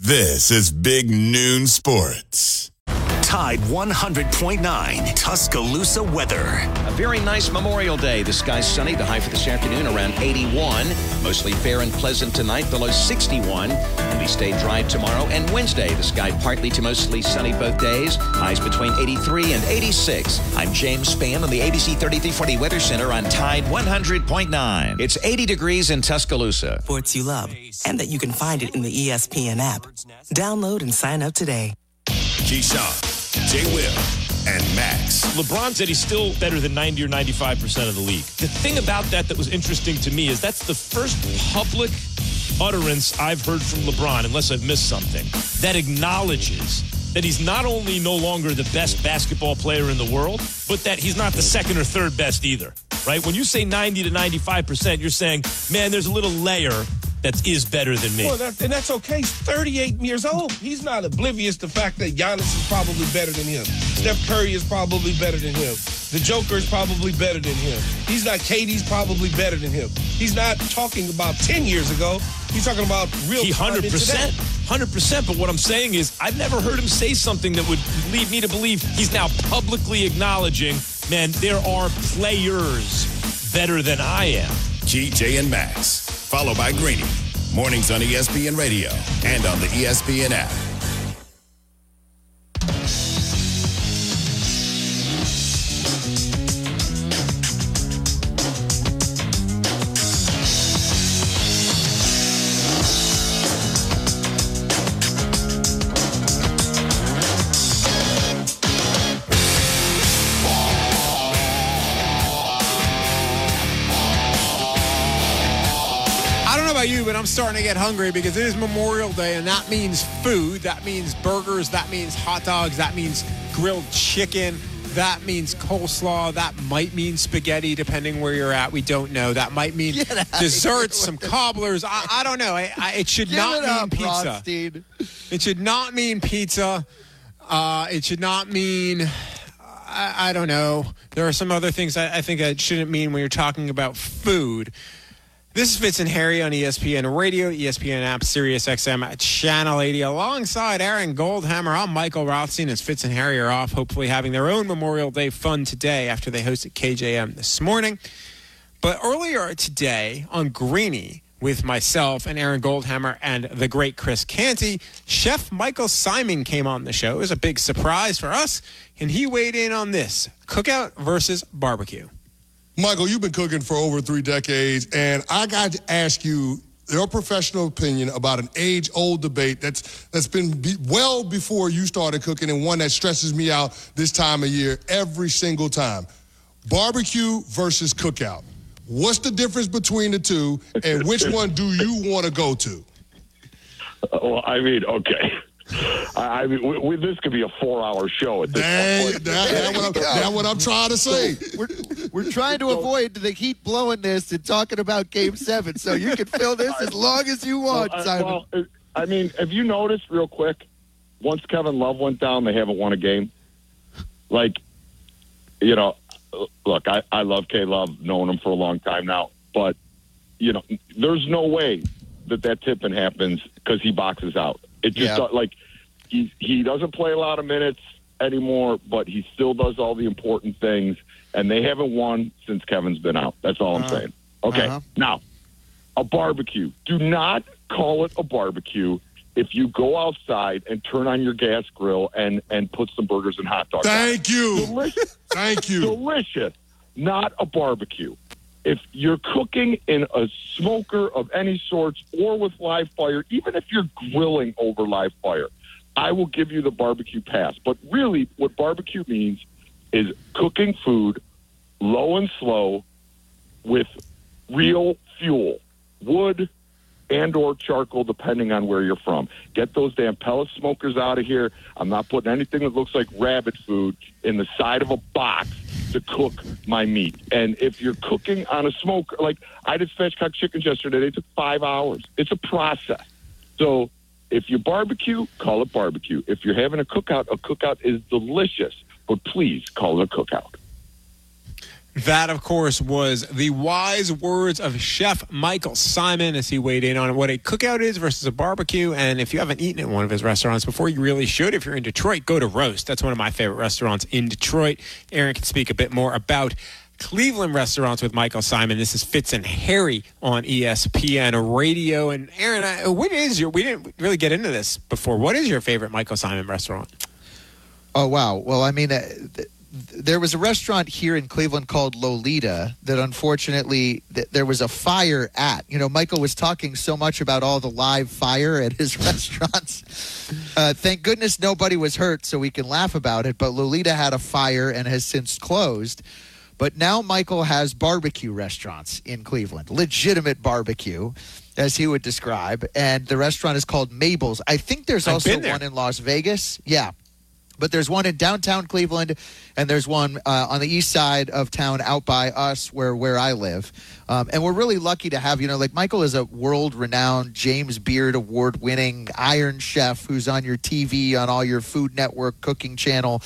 Speaker 6: This is Big Noon Sports.
Speaker 15: Tide 100.9 Tuscaloosa weather.
Speaker 9: A very nice Memorial Day. The sky's sunny. The high for this afternoon around 81. Mostly fair and pleasant tonight, below 61. And we stay dry tomorrow and Wednesday. The sky partly to mostly sunny both days. Highs between 83 and 86. I'm James Spann on the ABC 3340 Weather Center on Tide 100.9. It's 80 degrees in Tuscaloosa.
Speaker 53: Sports you love, and that you can find it in the ESPN app. Download and sign up today.
Speaker 6: Keyshawn, J. Will, and Max.
Speaker 54: LeBron said he's still better than 90 or 95% of the league. The thing about that that was interesting to me is that's the first public utterance I've heard from LeBron, unless I've missed something, that acknowledges that he's not only no longer the best basketball player in the world, but that he's not the second or third best either, right? When you say 90 to 95%, you're saying, man, there's a little layer that is better than me.
Speaker 49: Well, that, and that's okay. He's 38 years old. He's not oblivious to the fact that Giannis is probably better than him. Steph Curry is probably better than him. The Joker is probably better than him. He's not Katie's probably better than him. He's not talking about 10 years ago. He's talking about real
Speaker 54: he 100%. 100%. But what I'm saying is, I've never heard him say something that would lead me to believe he's now publicly acknowledging, man, there are players better than I am.
Speaker 6: Key, J, and Max. Followed by Greeny. Mornings on ESPN Radio and on the ESPN app.
Speaker 2: But I'm starting to get hungry because it is Memorial Day, and that means food. That means burgers. That means hot dogs. That means grilled chicken. That means coleslaw. That might mean spaghetti, depending where you're at. We don't know. That might mean desserts, some cobblers. I, I don't know. I, I, it should
Speaker 5: Give
Speaker 2: not
Speaker 5: it
Speaker 2: mean
Speaker 5: up,
Speaker 2: pizza.
Speaker 5: Rothstein.
Speaker 2: It should not mean pizza. Uh, it should not mean. I, don't know. There are some other things I, I think it shouldn't mean when you're talking about food. This is Fitz and Harry on ESPN Radio, ESPN app, Sirius XM Channel 80. Alongside Aaron Goldhammer, I'm Michael Rothstein as Fitz and Harry are off, hopefully having their own Memorial Day fun today after they hosted KJM this morning. But earlier today on Greeny with myself and Aaron Goldhammer and the great Chris Canty, Chef Michael Symon came on the show. It was a big surprise for us, and he weighed in on this cookout versus barbecue.
Speaker 43: Michael, you've been cooking for over three decades, and I got to ask you your professional opinion about an age-old debate that's that's been be, well before you started cooking, and one that stresses me out this time of year every single time: barbecue versus cookout. What's the difference between the two, and which one do you want to go to?
Speaker 26: Well, I mean, okay. I I mean, we, we, this could be a four-hour show at this
Speaker 43: Dang,
Speaker 26: point.
Speaker 43: that- that's what I'm- that's what I'm trying to say.
Speaker 5: We're, we're trying to avoid the heat blowing this and talking about Game Seven, so you can fill this as long as you want,
Speaker 26: Well, I-
Speaker 5: Symon.
Speaker 26: well, uh, I mean, have you noticed real quick? Once Kevin Love went down, they haven't won a game. Like, you know, look, I, I love K Love, known him for a long time now, but you know, there's no way that that tipping happens because he boxes out. It just
Speaker 5: Yeah.
Speaker 26: like he he doesn't play a lot of minutes anymore, but he still does all the important things, and they haven't won since Kevin's been out. That's all I'm
Speaker 5: Uh-huh.
Speaker 26: saying. Okay,
Speaker 5: Uh-huh.
Speaker 26: now a barbecue. Do not call it a barbecue if you go outside and turn on your gas grill and and put some burgers and hot dogs.
Speaker 43: Thank you.
Speaker 26: Delicious.
Speaker 43: Thank you.
Speaker 26: Delicious. Not a barbecue. If you're cooking in a smoker of any sorts or with live fire, even if you're grilling over live fire, I will give you the barbecue pass. But really, what barbecue means is cooking food low and slow with real fuel, wood and or charcoal, depending on where you're from. Get those damn pellet smokers out of here. I'm not putting anything that looks like rabbit food in the side of a box to cook my meat. And if you're cooking on a smoker, like I did spatchcock chickens yesterday, they took five hours. It's a process. So if you barbecue, call it barbecue. If you're having a cookout, a cookout is delicious, but please call it a cookout.
Speaker 2: That, of course, was the wise words of Chef Michael Symon as he weighed in on what a cookout is versus a barbecue. And if you haven't eaten at one of his restaurants before, you really should. If you're in Detroit, go to Roast. That's one of my favorite restaurants in Detroit. Aaron can speak a bit more about Cleveland restaurants with Michael Symon. This is Fitz and Harry on ESPN Radio. And Aaron, I- what is your? We didn't really get into this before. What is your favorite Michael Symon restaurant?
Speaker 5: Oh wow! Well, I mean, uh, th- there was a restaurant here in Cleveland called Lolita that unfortunately th- there was a fire at. You know, Michael was talking so much about all the live fire at his restaurants. Uh, thank goodness nobody was hurt, so we can laugh about it. But Lolita had a fire and has since closed. But now Michael has barbecue restaurants in Cleveland, legitimate barbecue, as he would describe. And the restaurant is called Mabel's. I think there's also one in Las Vegas. Yeah. But there's one in downtown Cleveland, and there's one uh, on the east side of town out by us where, where I live. Um, and we're really lucky to have, you know, like Michael is a world renowned James Beard award winning Iron Chef who's on your TV, on all your Food Network cooking channel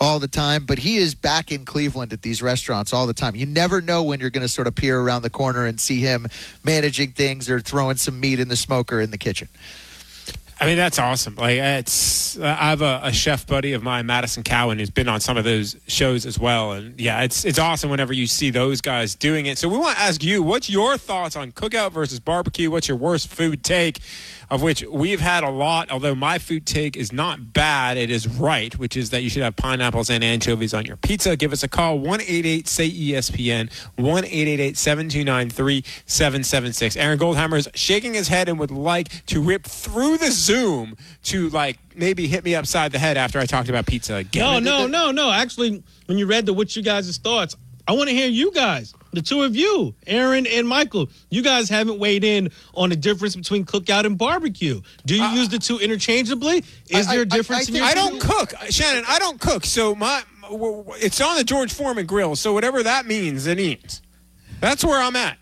Speaker 5: all the time. But he is back in Cleveland at these restaurants all the time. You never know when you're going to sort of peer around the corner and see him managing things or throwing some meat in the smoker in the kitchen.
Speaker 2: I mean, that's awesome. Like, it's I have a, a chef buddy of mine, Madison Cowan, who's been on some of those shows as well. And yeah, it's it's awesome whenever you see those guys doing it. So we want to ask you, what's your thoughts on cookout versus barbecue? What's your worst food take? Of which we've had a lot, although my food take is not bad, it is right, which is that you should have pineapples and anchovies on your pizza. Give us a call, 1 say E ESPN, 1 729 3776. Aaron Goldhammer is shaking his head and would like to rip through the Zoom to, like, maybe hit me upside the head after I talked about pizza again.
Speaker 55: No, no, no, no. Actually, when you read the what you guys' thoughts, I want to hear you guys, the two of you, Aaron and Michael. You guys haven't weighed in on the difference between cookout and barbecue. Do you use the two interchangeably? Is there a difference? in your
Speaker 2: I don't cook, Shannon. I don't cook, so my it's on the George Foreman grill. So whatever that means, it means. That's where I'm at.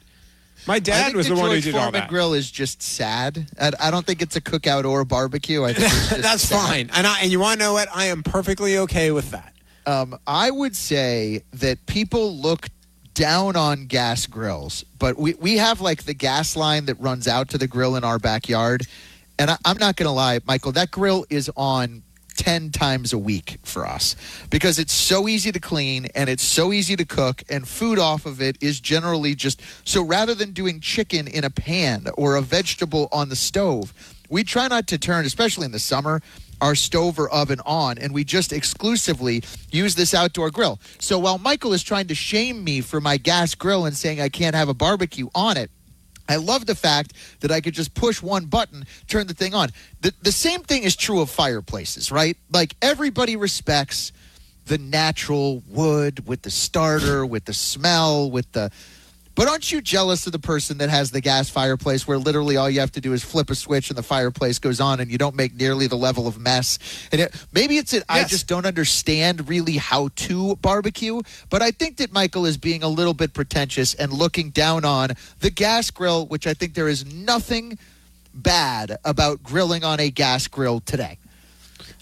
Speaker 2: My dad was the,
Speaker 5: the
Speaker 2: one who
Speaker 5: George
Speaker 2: did all
Speaker 5: Foreman
Speaker 2: that.
Speaker 5: grill is just sad. I, I don't think it's a cookout or a barbecue. I think it's just
Speaker 2: That's
Speaker 5: sad.
Speaker 2: fine. And I, and you want to know what? I am perfectly okay with that.
Speaker 5: Um, I would say that people look down on gas grills, but we, we have like the gas line that runs out to the grill in our backyard. And I, I'm not going to lie, Michael, that grill is on 10 times a week for us because it's so easy to clean and it's so easy to cook, and food off of it is generally just so rather than doing chicken in a pan or a vegetable on the stove, we try not to turn, especially in the summer, our stove or oven on, and we just exclusively use this outdoor grill. So while Michael is trying to shame me for my gas grill and saying I can't have a barbecue on it, I love the fact that I could just push one button, turn the thing on. The, the same thing is true of fireplaces, right? Like everybody respects the natural wood with the starter, with the smell, with the. But aren't you jealous of the person that has the gas fireplace where literally all you have to do is flip a switch and the fireplace goes on and you don't make nearly the level of mess? And it, maybe it's it, I just don't understand really how to barbecue, but I think that Michael is being a little bit pretentious and looking down on the gas grill, which I think there is nothing bad about grilling on a gas grill today.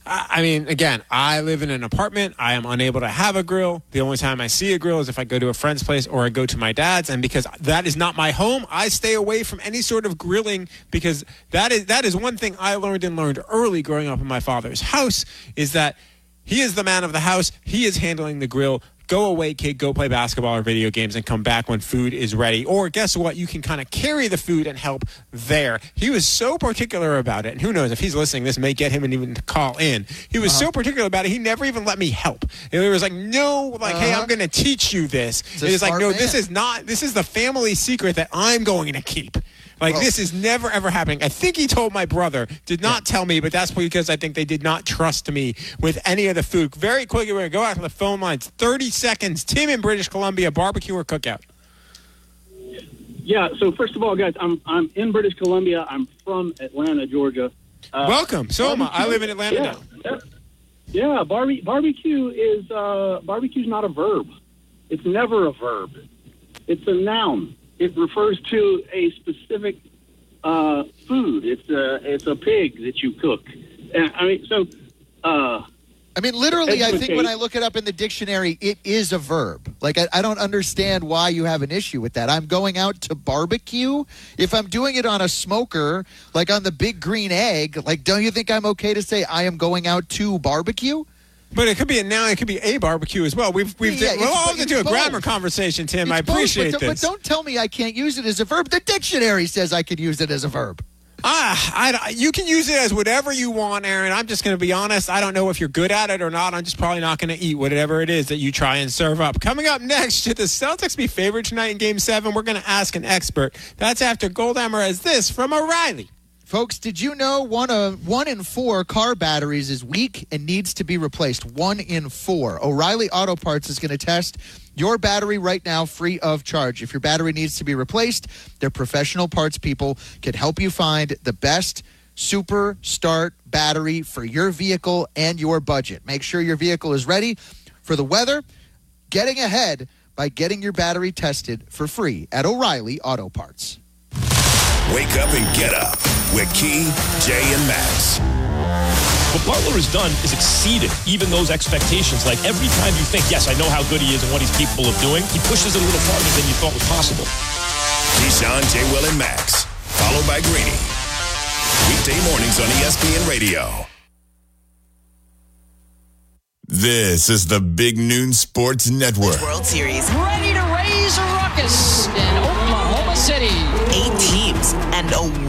Speaker 2: I mean, again, I live in an apartment. I am unable to have a grill. The only time I see a grill is if I go to a friend's place or I go to my dad's. And because that is not my home, I stay away from any sort of grilling because that is that is one thing I learned and learned early growing up in my father's house is that he is the man of the house. He is handling the grill. Go away, kid, go play basketball or video games and come back when food is ready. Or guess what? You can kind of carry the food and help there. He was so particular about it. And who knows if he's listening, this may get him and even call in. He was
Speaker 5: Uh-huh.
Speaker 2: so particular about it, he never even let me help. He was like, no, like, hey,
Speaker 5: Uh-huh.
Speaker 2: I'm going to teach you this.
Speaker 5: It's
Speaker 2: It was like, no, this is not, this is the family secret that I'm going to keep. Like,
Speaker 5: Oh.
Speaker 2: this is never, ever happening. I think he told my brother, did not tell me, but that's because I think they did not trust me with any of the food. Very quickly, we're going to go out to the phone lines. 30 seconds. Tim in British Columbia, barbecue or cookout?
Speaker 56: Yeah. So first of all, guys, I'm I'm in British Columbia. I'm from Atlanta, Georgia. Uh,
Speaker 2: Welcome. So am I. I live in Atlanta
Speaker 56: yeah,
Speaker 2: now.
Speaker 56: Yeah, yeah barbe- barbecue is uh, barbecue's not a verb. It's never a verb. It's a noun. It refers to a specific uh, food. It's a it's a pig that you cook. And, I mean, so. Uh,
Speaker 5: I mean, literally, I think when I look it up in the dictionary, it is a verb. Like, I, I don't understand why you have an issue with that. I'm going out to barbecue. If I'm doing it on a smoker, like on the big green egg, like, don't you think I'm okay to say I am going out to barbecue?
Speaker 2: But it could be a noun. It could be a barbecue as well. We've we've
Speaker 5: Yeah,
Speaker 2: we'll all have to do a
Speaker 5: both.
Speaker 2: grammar conversation, Tim. I
Speaker 5: It's both,
Speaker 2: appreciate
Speaker 5: but,
Speaker 2: this.
Speaker 5: But don't tell me I can't use it as a verb. The dictionary says I could use it as a verb.
Speaker 2: Ah, I, you can use it as whatever you want, Aaron. I'm just going to be honest. I don't know if you're good at it or not. I'm just probably not going to eat whatever it is that you try and serve up. Coming up next, should the Celtics be favored tonight in Game 7? We're going to ask an expert. That's after Goldhammer has this from O'Reilly.
Speaker 5: Folks, did you know one of one in four car batteries is weak and needs to be replaced? One in four. O'Reilly Auto Parts is going to test your battery right now free of charge. If your battery needs to be replaced, their professional parts people can help you find the best super start battery for your vehicle and your budget. Make sure your vehicle is ready for the weather. Getting ahead by getting your battery tested for free at O'Reilly Auto Parts.
Speaker 6: Wake up and get up with Key, Jay, and Max.
Speaker 54: What Butler has done is exceeded even those expectations. Like every time you think, yes, I know how good he is and what he's capable of doing, he pushes it a little farther than you thought was possible.
Speaker 6: Keyshawn, J. Will, and Max. Followed by Greeny. Weekday mornings on ESPN Radio.
Speaker 57: This is the Big Noon Sports Network.
Speaker 53: World Series.
Speaker 58: Ready to raise a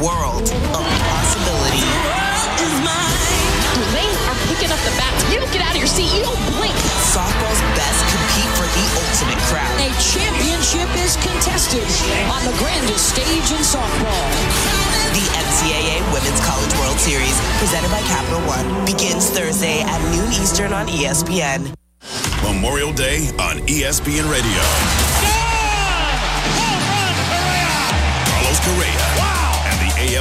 Speaker 53: world of possibility.
Speaker 58: They are picking up the bats. You don't get out of your seat. You don't blink.
Speaker 53: Softball's best compete for the ultimate crowd.
Speaker 58: A championship is contested on the grandest stage in softball.
Speaker 53: The NCAA Women's College World Series, presented by Capital One, begins Thursday at noon Eastern on ESPN.
Speaker 6: Memorial Day on ESPN Radio.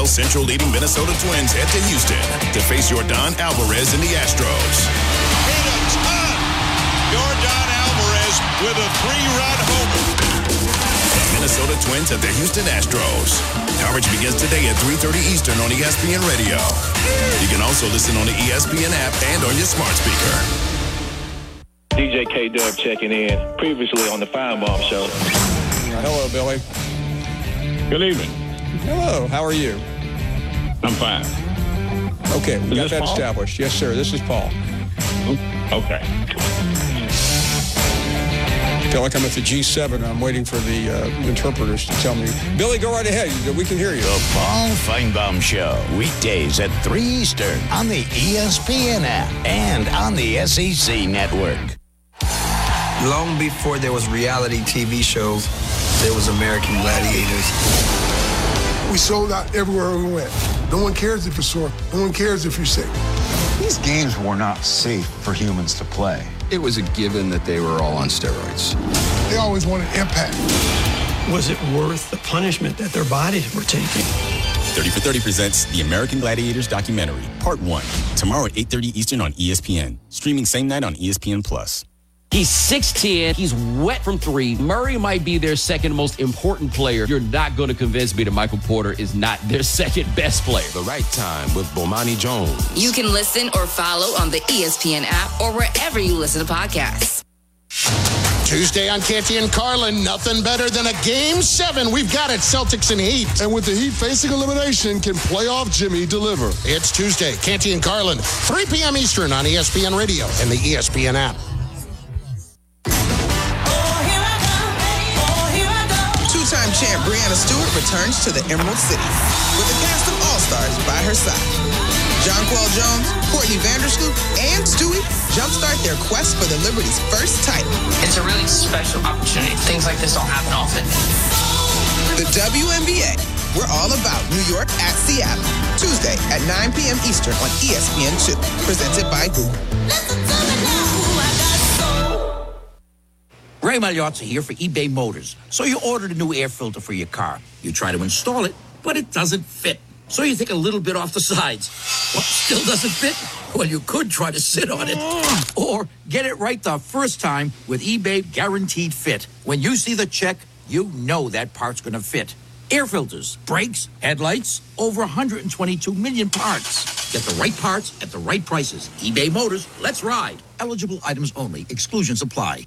Speaker 6: And the AL Central leading Minnesota Twins head to Houston to face Yordan Alvarez and the Astros.
Speaker 16: Hit a ton! Yordan Alvarez with a three-run homer.
Speaker 6: Minnesota Twins at the Houston Astros. Coverage begins today at 3.30 Eastern on ESPN Radio. You can also listen on the ESPN app and on your smart speaker.
Speaker 59: DJ K Dub checking in. Previously on the Finebaum Show.
Speaker 60: Hello, Billy.
Speaker 59: Good evening.
Speaker 60: Hello, how are you?
Speaker 59: I'm fine.
Speaker 60: Okay, we
Speaker 59: Is
Speaker 60: got that
Speaker 59: Paul?
Speaker 60: established. Yes, sir. This is Paul.
Speaker 59: Okay.
Speaker 60: I feel like I'm at the G7. I'm waiting for the uh, interpreters to tell me. Billy, go right ahead. We can hear you.
Speaker 61: The Paul Finebaum Show, weekdays at 3 Eastern on the ESPN app and on the SEC network.
Speaker 62: Long before there was reality TV shows, there was American Gladiators.
Speaker 43: We sold out everywhere we went. No one cares if you're sore. No one cares if you're sick.
Speaker 63: These games were not safe for humans to play. It was a given that they were all on steroids.
Speaker 43: They always wanted impact.
Speaker 64: Was it worth the punishment that their bodies were taking?
Speaker 46: 30 for 30 presents the American Gladiators documentary, Part 1, tomorrow at 8.30 Eastern on ESPN. Streaming same night on ESPN+. Plus.
Speaker 65: He's 6'10. He's wet from three. Murray might be their second most important player. You're not going to convince me that Michael Porter is not their second best player.
Speaker 66: The right time with Bomani Jones.
Speaker 19: You can listen or follow on the ESPN app or wherever you listen to podcasts.
Speaker 67: Tuesday on Canty and Carlin, nothing better than a game seven. We've got it, Celtics and Heat.
Speaker 43: And with the Heat facing elimination, can playoff Jimmy deliver?
Speaker 67: It's Tuesday, Canty and Carlin, 3 p.m. Eastern on ESPN Radio and the ESPN app.
Speaker 20: Champ Breanna Stewart returns to the Emerald City with a cast of all-stars by her side. Jonquel Jones, Courtney Vandersloot, and Stewie jumpstart their quest for the Liberty's first title.
Speaker 19: It's a really special opportunity. Things like this don't happen often.
Speaker 20: The WNBA. We're all about New York at Seattle. Tuesday at 9 p.m. Eastern on E ESPN2. Presented by Google.
Speaker 17: Ray Magliozzi here for eBay Motors. So you ordered a new air filter for your car. You try to install it, but it doesn't fit. So you take a little bit off the sides. What, still doesn't fit? Well, you could try to sit on it. Oh. Or get it right the first time with eBay Guaranteed Fit. When you see the check, you know that part's going to fit. Air filters, brakes, headlights, over 122 million parts. Get the right parts at the right prices. eBay Motors, let's ride. Eligible items only. Exclusions apply.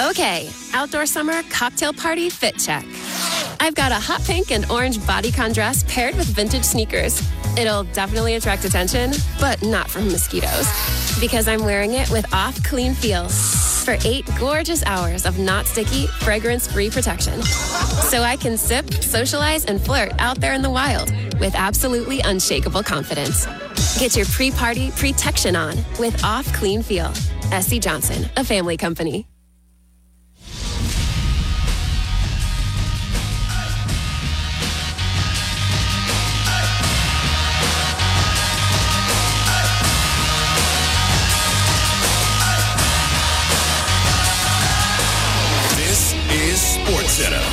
Speaker 24: Okay, outdoor summer cocktail party fit check. I've got a hot pink and orange bodycon dress paired with vintage sneakers. It'll definitely attract attention, but not from mosquitoes. Because I'm wearing it with off clean feel for eight gorgeous hours of not sticky, fragrance free protection. So I can sip, socialize, and flirt out there in the wild with absolutely unshakable confidence. Get your pre party protection on with Off Clean Feel. SC Johnson, a family company.
Speaker 6: Center.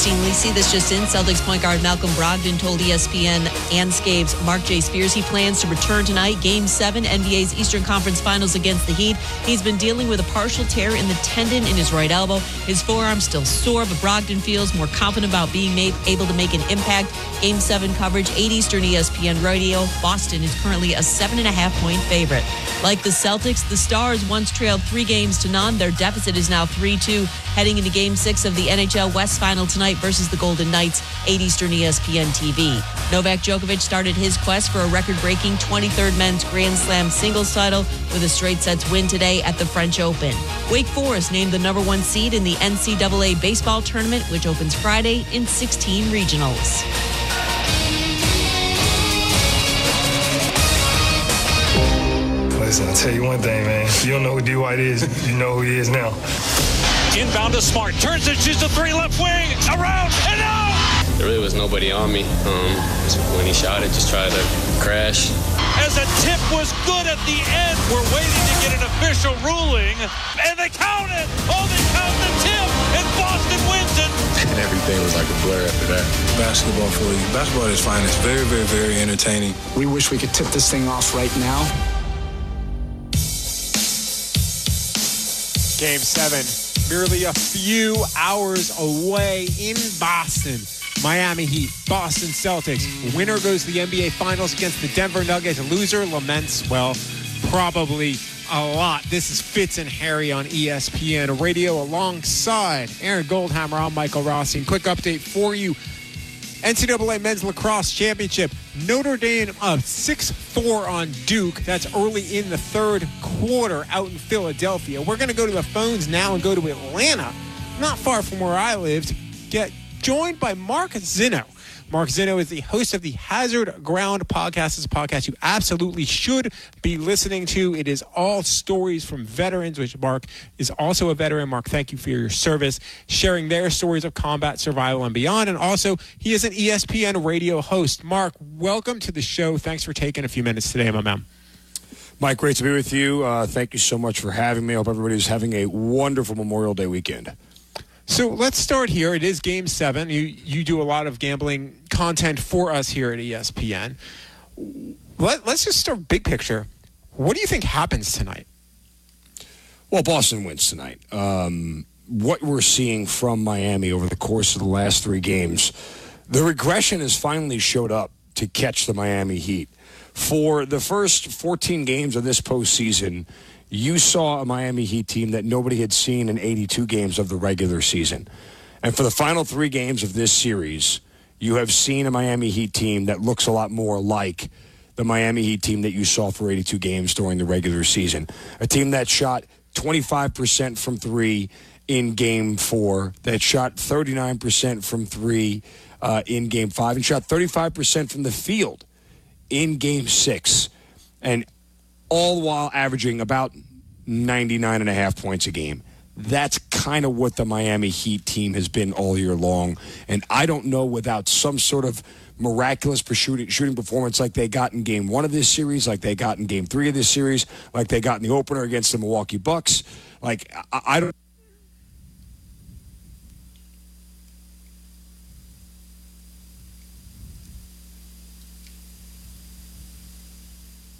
Speaker 25: I'm Christine Lisi. This just in. Celtics point guard Malcolm Brogdon told ESPN and Scabe's Marc J. Spears he plans to return tonight. Game seven, NBA's Eastern Conference Finals against the Heat. He's been dealing with a partial tear in the tendon in his right elbow. His forearm's still sore, but Brogdon feels more confident about being made, able to make an impact. Game seven coverage, 8 Eastern ESPN Radio. Boston is currently a seven and a half point favorite. Like the Celtics, the Stars once trailed three games to none. Their deficit is now 3 2, heading into game six of the NHL West final tonight versus the Golden Knights, 8 Eastern ESPN TV. Novak Djokovic started his quest for a record breaking 23rd men's Grand Slam singles title with a straight sets win today at the French Open. Wake Forest named the number one seed in the NCAA baseball tournament, which opens Friday in 16 regionals.
Speaker 68: Listen, I'll tell you one thing, man. You don't know who D White is, you know who he is now.
Speaker 16: Inbound to Smart. Turns it, shoots the three left wing. Around and out.
Speaker 55: There really was nobody on me. Um, when he shot it, just tried to crash.
Speaker 16: As a tip was good at the end. We're waiting to get an official ruling. And they count it. Oh, they count the tip. And Boston wins it.
Speaker 3: And everything was like a blur after that.
Speaker 69: Basketball for you. Basketball is fine. It's very, very, very entertaining.
Speaker 70: We wish we could tip this thing off right now.
Speaker 2: Game seven, merely a few hours away in Boston. Miami Heat, Boston Celtics. Winner goes to the NBA Finals against the Denver Nuggets. Loser laments, well, probably a lot. This is Fitz and Harry on ESPN Radio alongside Aaron Goldhammer. I'm Michael Rossi. And quick update for you. NCAA Men's Lacrosse Championship. Notre Dame up 6 4 on Duke. That's early in the third quarter out in Philadelphia. We're going to go to the phones now and go to Atlanta, not far from where I lived. Get joined by Mark Zinno Mark Zinno is the host of the Hazard Ground podcast. It's a podcast you absolutely should be listening to. It is all stories from veterans, which Mark is also a veteran. Mark, thank you for your service, sharing their stories of combat, survival, and beyond. And also, he is an ESPN radio host. Mark, welcome to the show. Thanks for taking a few minutes today, my man.
Speaker 71: Mike, great to be with you. Uh, thank you so much for having me. I hope everybody's having a wonderful Memorial Day weekend.
Speaker 2: So let's start here. It is Game Seven. You you do a lot of gambling content for us here at ESPN. Let, let's just start big picture. What do you think happens tonight?
Speaker 71: Well, Boston wins tonight. Um, what we're seeing from Miami over the course of the last three games, the regression has finally showed up to catch the Miami Heat. For the first 14 games of this postseason, you saw a Miami Heat team that nobody had seen in 82 games of the regular season. And for the final three games of this series, you have seen a Miami Heat team that looks a lot more like the Miami Heat team that you saw for 82 games during the regular season. A team that shot 25% from three in game four, that shot 39% from three uh, in game five, and shot 35% from the field in game six. And all while averaging about 99 and a half points a game. That's kind of what the Miami Heat team has been all year long. And I don't know without some sort of miraculous shooting, performance like they got in game one of this series, like they got in game three of this series, like they got in the opener against the Milwaukee Bucks. Like, I, I don't.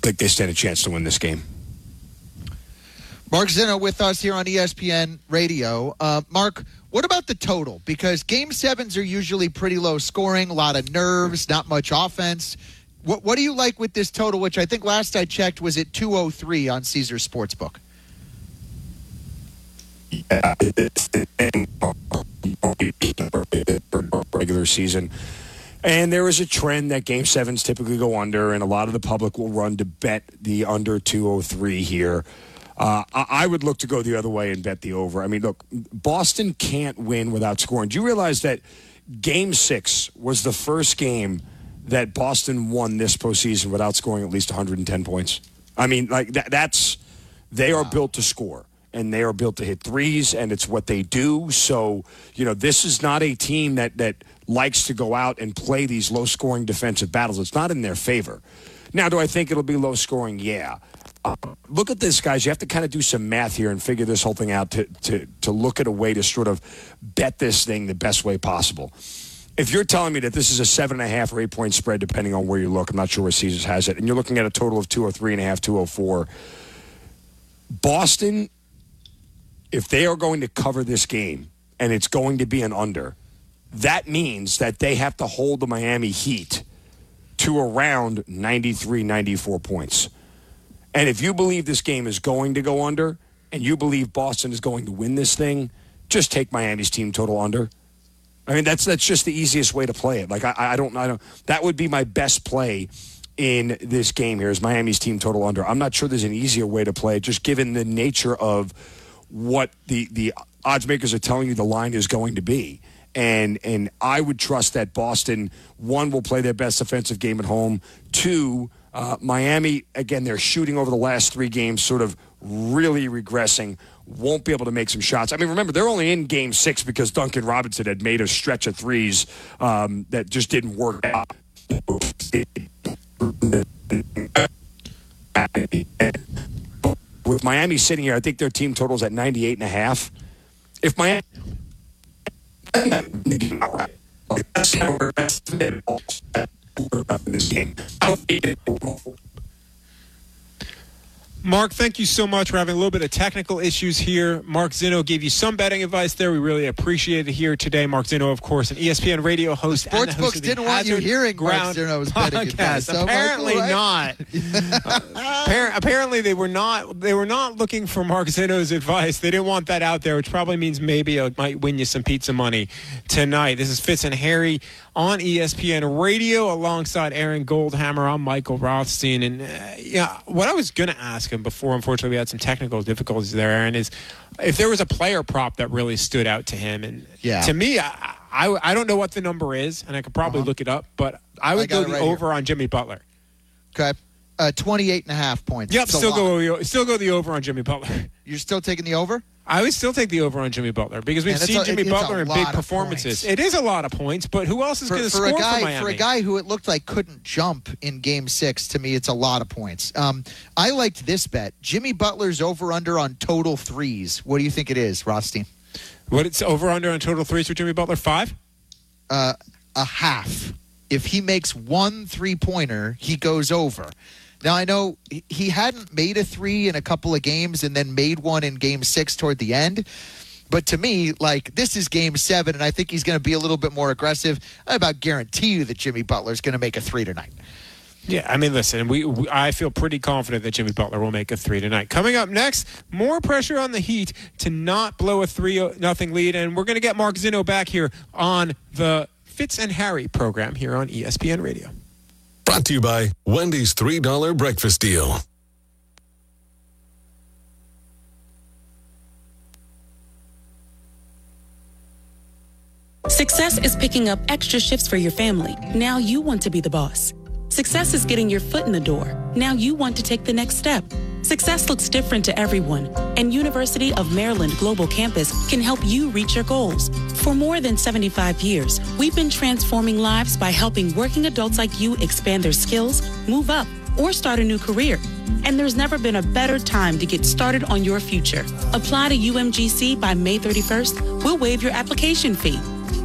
Speaker 71: Think they stand a chance to win this game.
Speaker 72: Mark Zinno with us here on ESPN Radio. Uh, Mark, what about the total? Because game sevens are usually pretty low scoring, a lot of nerves, not much offense. What, what do you like with this total, which I think last I checked was at 203 on Caesars Sportsbook?
Speaker 71: regular season. And there is a trend that game sevens typically go under, and a lot of the public will run to bet the under 203 here. Uh, I would look to go the other way and bet the over. I mean, look, Boston can't win without scoring. Do you realize that game six was the first game that Boston won this postseason without scoring at least 110 points? I mean, like that, that's they are built to score and they are built to hit threes and it's what they do. So, you know, this is not a team that that likes to go out and play these low scoring defensive battles. It's not in their favor. Now, do I think it'll be low scoring? Yeah. Uh, look at this, guys. You have to kind of do some math here and figure this whole thing out to, to, to look at a way to sort of bet this thing the best way possible. If you're telling me that this is a seven and a half or eight point spread, depending on where you look, I'm not sure where Caesars has it, and you're looking at a total of 203 and a half, 204. Boston, if they are going to cover this game and it's going to be an under, that means that they have to hold the Miami Heat to around 93, 94 points. And if you believe this game is going to go under and you believe Boston is going to win this thing, just take Miami's team total under. I mean, that's that's just the easiest way to play it. Like I, I don't I don't that would be my best play in this game here is Miami's team total under. I'm not sure there's an easier way to play just given the nature of what the the odds makers are telling you the line is going to be. And and I would trust that Boston one will play their best offensive game at home. Two, uh, Miami again they're shooting over the last three games, sort of really regressing. Won't be able to make some shots. I mean, remember they're only in Game Six because Duncan Robinson had made a stretch of threes um, that just didn't work out. With Miami sitting here, I think their team totals at 98 and a half. If Miami this game.
Speaker 2: Mark, thank you so much. We're having a little bit of technical issues here. Mark Zinno gave you some betting advice there. We really appreciate it here today. Mark Zinno, of course, an ESPN radio host. the host
Speaker 72: Sportsbooks
Speaker 2: of the
Speaker 72: didn't want you hearing Mark
Speaker 2: Ground
Speaker 72: advice.
Speaker 2: podcast.
Speaker 72: So, Mark,
Speaker 2: apparently
Speaker 72: right.
Speaker 2: not. Appar- apparently, they were not. They were not looking for Mark Zinno's advice. They didn't want that out there, which probably means maybe it might win you some pizza money tonight. This is Fitz and Harry on ESPN Radio alongside Aaron Goldhammer. I'm Michael Rothstein, and uh, yeah, what I was going to ask him before, unfortunately, we had some technical difficulties there, Aaron, is if there was a player prop that really stood out to him, and
Speaker 72: Yeah.
Speaker 2: to me, I, I, I don't know what the number is, and I could probably look it up, but I would
Speaker 5: got
Speaker 2: go the
Speaker 5: right here.
Speaker 2: over on Jimmy Butler.
Speaker 5: Okay. Uh, 28 and a half points.
Speaker 2: Yep,
Speaker 5: It's
Speaker 2: still go still go the over on Jimmy Butler.
Speaker 5: You're still taking the over?
Speaker 2: I would still take the over on Jimmy Butler because we've
Speaker 5: Man,
Speaker 2: seen
Speaker 5: a-
Speaker 2: Jimmy Butler in big performances. It is a lot of points, but who else is going to score
Speaker 5: a guy
Speaker 2: for Miami?
Speaker 5: for a guy who it looked like couldn't jump in Game Six, to me, it's a lot of points. Um, I liked this bet: Jimmy Butler's over under on total threes. What do you think it is, Rothstein?
Speaker 2: What it's over under on total threes for Jimmy Butler? Five.
Speaker 5: Uh, a half. If he makes one three pointer, he goes over. Now I know he- hadn't made a three in a couple of games, and then made one in Game Six toward the end. But to me, like this is Game Seven, and I think he's going to be a little bit more aggressive. I about guarantee you that Jimmy Butler is going to make a three tonight.
Speaker 2: Yeah, I mean, listen, we, we I feel pretty confident that Jimmy Butler will make a three tonight. Coming up next, more pressure on the Heat to not blow a three uh, nothing lead, and we're going to get Mark Zinno back here on the Fitz and Harry program here on ESPN Radio.
Speaker 73: Brought to you by Wendy's $3 breakfast deal.
Speaker 28: Success is picking up extra shifts for your family. Now you want to be the boss. Success is getting your foot in the door. Now you want to take the next step. Success looks different to everyone, and University of Maryland Global Campus can help you reach your goals. For more than 75 years, we've been transforming lives by helping working adults like you expand their skills, move up, or start a new career. And there's never been a better time to get started on your future. Apply to UMGC by May 31st. We'll waive your application fee.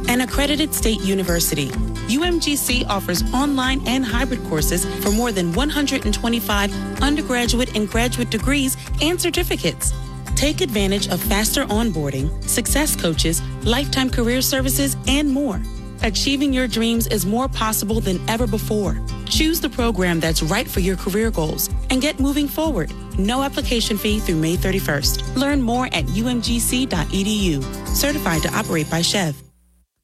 Speaker 28: An accredited state university, UMGC offers online and hybrid courses for more than 125 undergraduate and graduate degrees and certificates. Take advantage of faster onboarding, success coaches, lifetime career services, and more. Achieving your dreams is more possible than ever before. Choose the program that's right for your career goals and get moving forward. No application fee through May 31st. Learn more at umgc.edu. Certified to operate by SCHEV.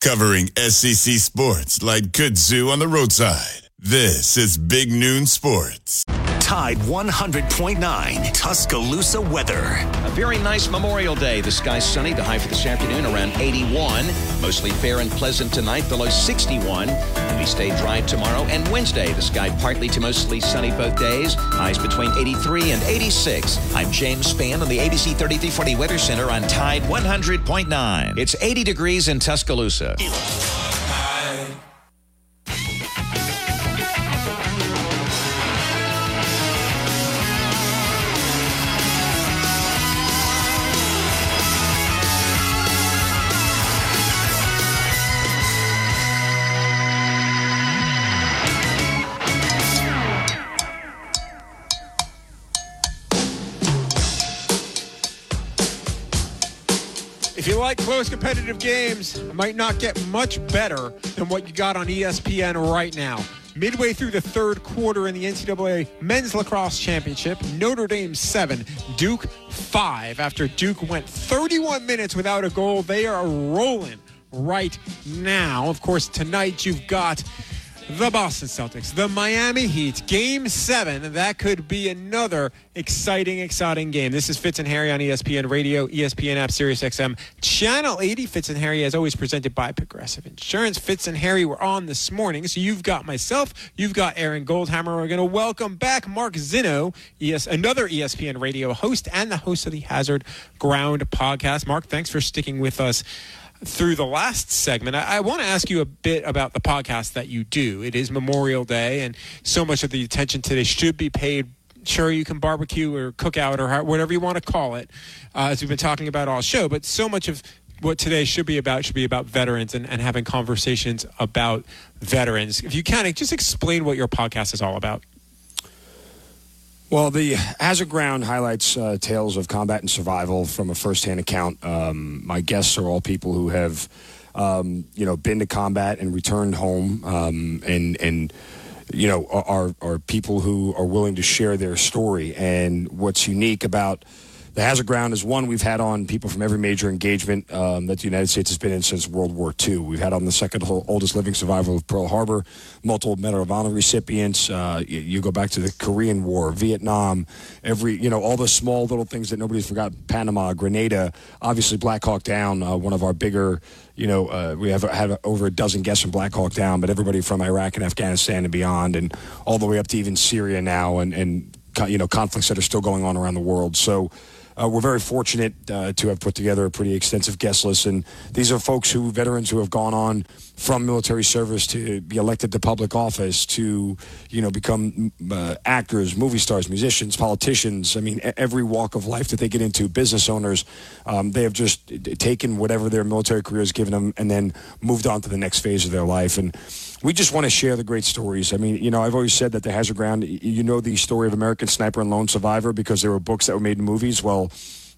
Speaker 6: Covering SEC sports like kudzu on the roadside. This is Big Noon Sports.
Speaker 15: Tide 100.9 Tuscaloosa weather.
Speaker 9: A very nice Memorial Day. The sky's sunny. The high for this afternoon around 81. Mostly fair and pleasant tonight. The low 61. And we stay dry tomorrow and Wednesday. The sky partly to mostly sunny both days. Highs between 83 and 86. I'm James Spann on the ABC 3340 Weather Center on Tide 100.9. It's 80 degrees in Tuscaloosa.
Speaker 2: Like close competitive games, might not get much better than what you got on ESPN right now. Midway through the third quarter in the NCAA Men's Lacrosse Championship, Notre Dame 7, Duke 5. After Duke went 31 minutes without a goal, they are rolling right now. Of course, tonight you've got the Boston Celtics, the Miami Heat, game seven. That could be another exciting, exciting game. This is Fitz and Harry on ESPN Radio, ESPN app, Sirius XM, Channel 80. Fitz and Harry, as always, presented by Progressive Insurance. Fitz and Harry were on this morning. So you've got myself, you've got Aaron Goldhammer. We're going to welcome back Mark Zinno, ES, another ESPN Radio host and the host of the Hazard Ground podcast. Mark, thanks for sticking with us through the last segment, I, I want to ask you a bit about the podcast that you do. It is Memorial Day, and so much of the attention today should be paid. Sure, you can barbecue or cook out or whatever you want to call it, uh, as we've been talking about all show. But so much of what today should be about should be about veterans and, and having conversations about veterans. If you can, just explain what your podcast is all about.
Speaker 71: Well, the Hazard Ground highlights uh, tales of combat and survival from a firsthand account. Um, my guests are all people who have, um, you know, been to combat and returned home, um, and and you know are are people who are willing to share their story. And what's unique about the Hazard Ground is one we've had on people from every major engagement um, that the United States has been in since World War II. We've had on the second oldest living survivor of Pearl Harbor, multiple Medal of Honor recipients. Uh, you, you, go back to the Korean War, Vietnam, every you know all the small little things that nobody's forgot. Panama, Grenada, obviously Black Hawk Down, uh, one of our bigger. You know, uh, we have had over a dozen guests from Black Hawk Down, but everybody from Iraq and Afghanistan and beyond, and all the way up to even Syria now, and and you know conflicts that are still going on around the world. So uh, we're very fortunate uh, to have put together a pretty extensive guest list, and these are folks who veterans who have gone on from military service to be elected to public office to you know become uh, actors, movie stars, musicians, politicians. I mean, every walk of life that they get into, business owners. Um, they have just taken whatever their military career has given them, and then moved on to the next phase of their life, and we just want to share the great stories. I mean, you know, I've always said that the Hazard Ground, you know, the story of American Sniper and Lone Survivor because there were books that were made in movies. Well,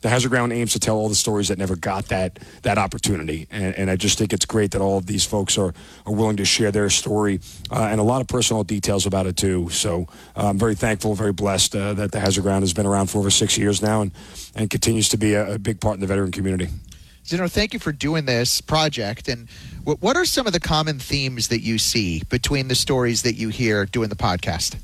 Speaker 71: the Hazard Ground aims to tell all the stories that never got that that opportunity, and, and I just think it's great that all of these folks are, are willing to share their story uh, and a lot of personal details about it too. So uh, I'm very thankful, very blessed uh, that the Hazard Ground has been around for over six years now and and continues to be a, a big part in the veteran community.
Speaker 72: Zinno, thank you for doing this project. And what are some of the common themes that you see between the stories that you hear doing the podcast?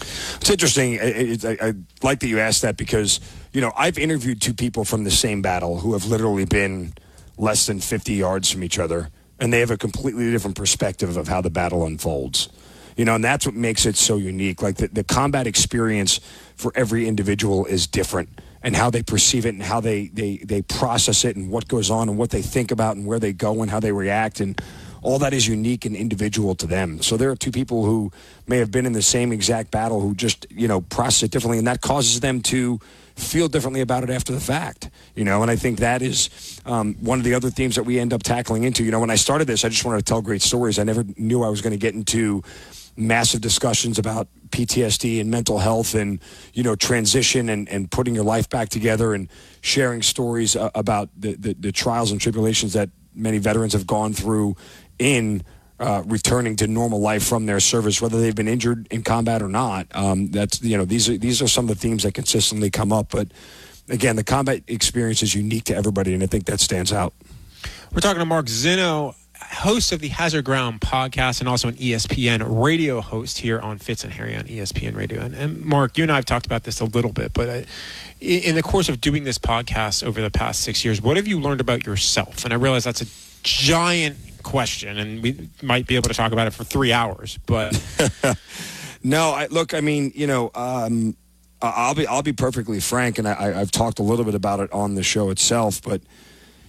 Speaker 71: It's interesting. I, I, I, like that you asked that because, you know, I've interviewed two people from the same battle who have literally been less than 50 yards from each other, and they have a completely different perspective of how the battle unfolds. You know, and that's what makes it so unique. Like the, the combat experience for every individual is different and how they perceive it and how they, they, they process it and what goes on and what they think about and where they go and how they react and all that is unique and individual to them. So there are two people who may have been in the same exact battle who just, you know, process it differently and that causes them to feel differently about it after the fact, you know, and I think that is um, one of the other themes that we end up tackling into. You know, when I started this, I just wanted to tell great stories. I never knew I was going to get into massive discussions about PTSD and mental health and, you know, transition and, and putting your life back together and sharing stories uh, about the, the, the, trials and tribulations that many veterans have gone through in uh, returning to normal life from their service, whether they've been injured in combat or not. Um, that's, you know, these are, these are some of the themes that consistently come up. But again, the combat experience is unique to everybody, and I think that stands out.
Speaker 2: We're talking to Mark Zinno host of the Hazard Ground podcast and also an ESPN radio host here on Fitz and Harry on ESPN Radio. And, and Mark, you and I have talked about this a little bit, but uh, in the course of doing this podcast over the past six years, what have you learned about yourself? And I realize that's a giant question, and we might be able to talk about it for three hours, but.
Speaker 71: no, I, look, I mean, you know, um, I'll be I'll be perfectly frank, and I, I've talked a little bit about it on the show itself, but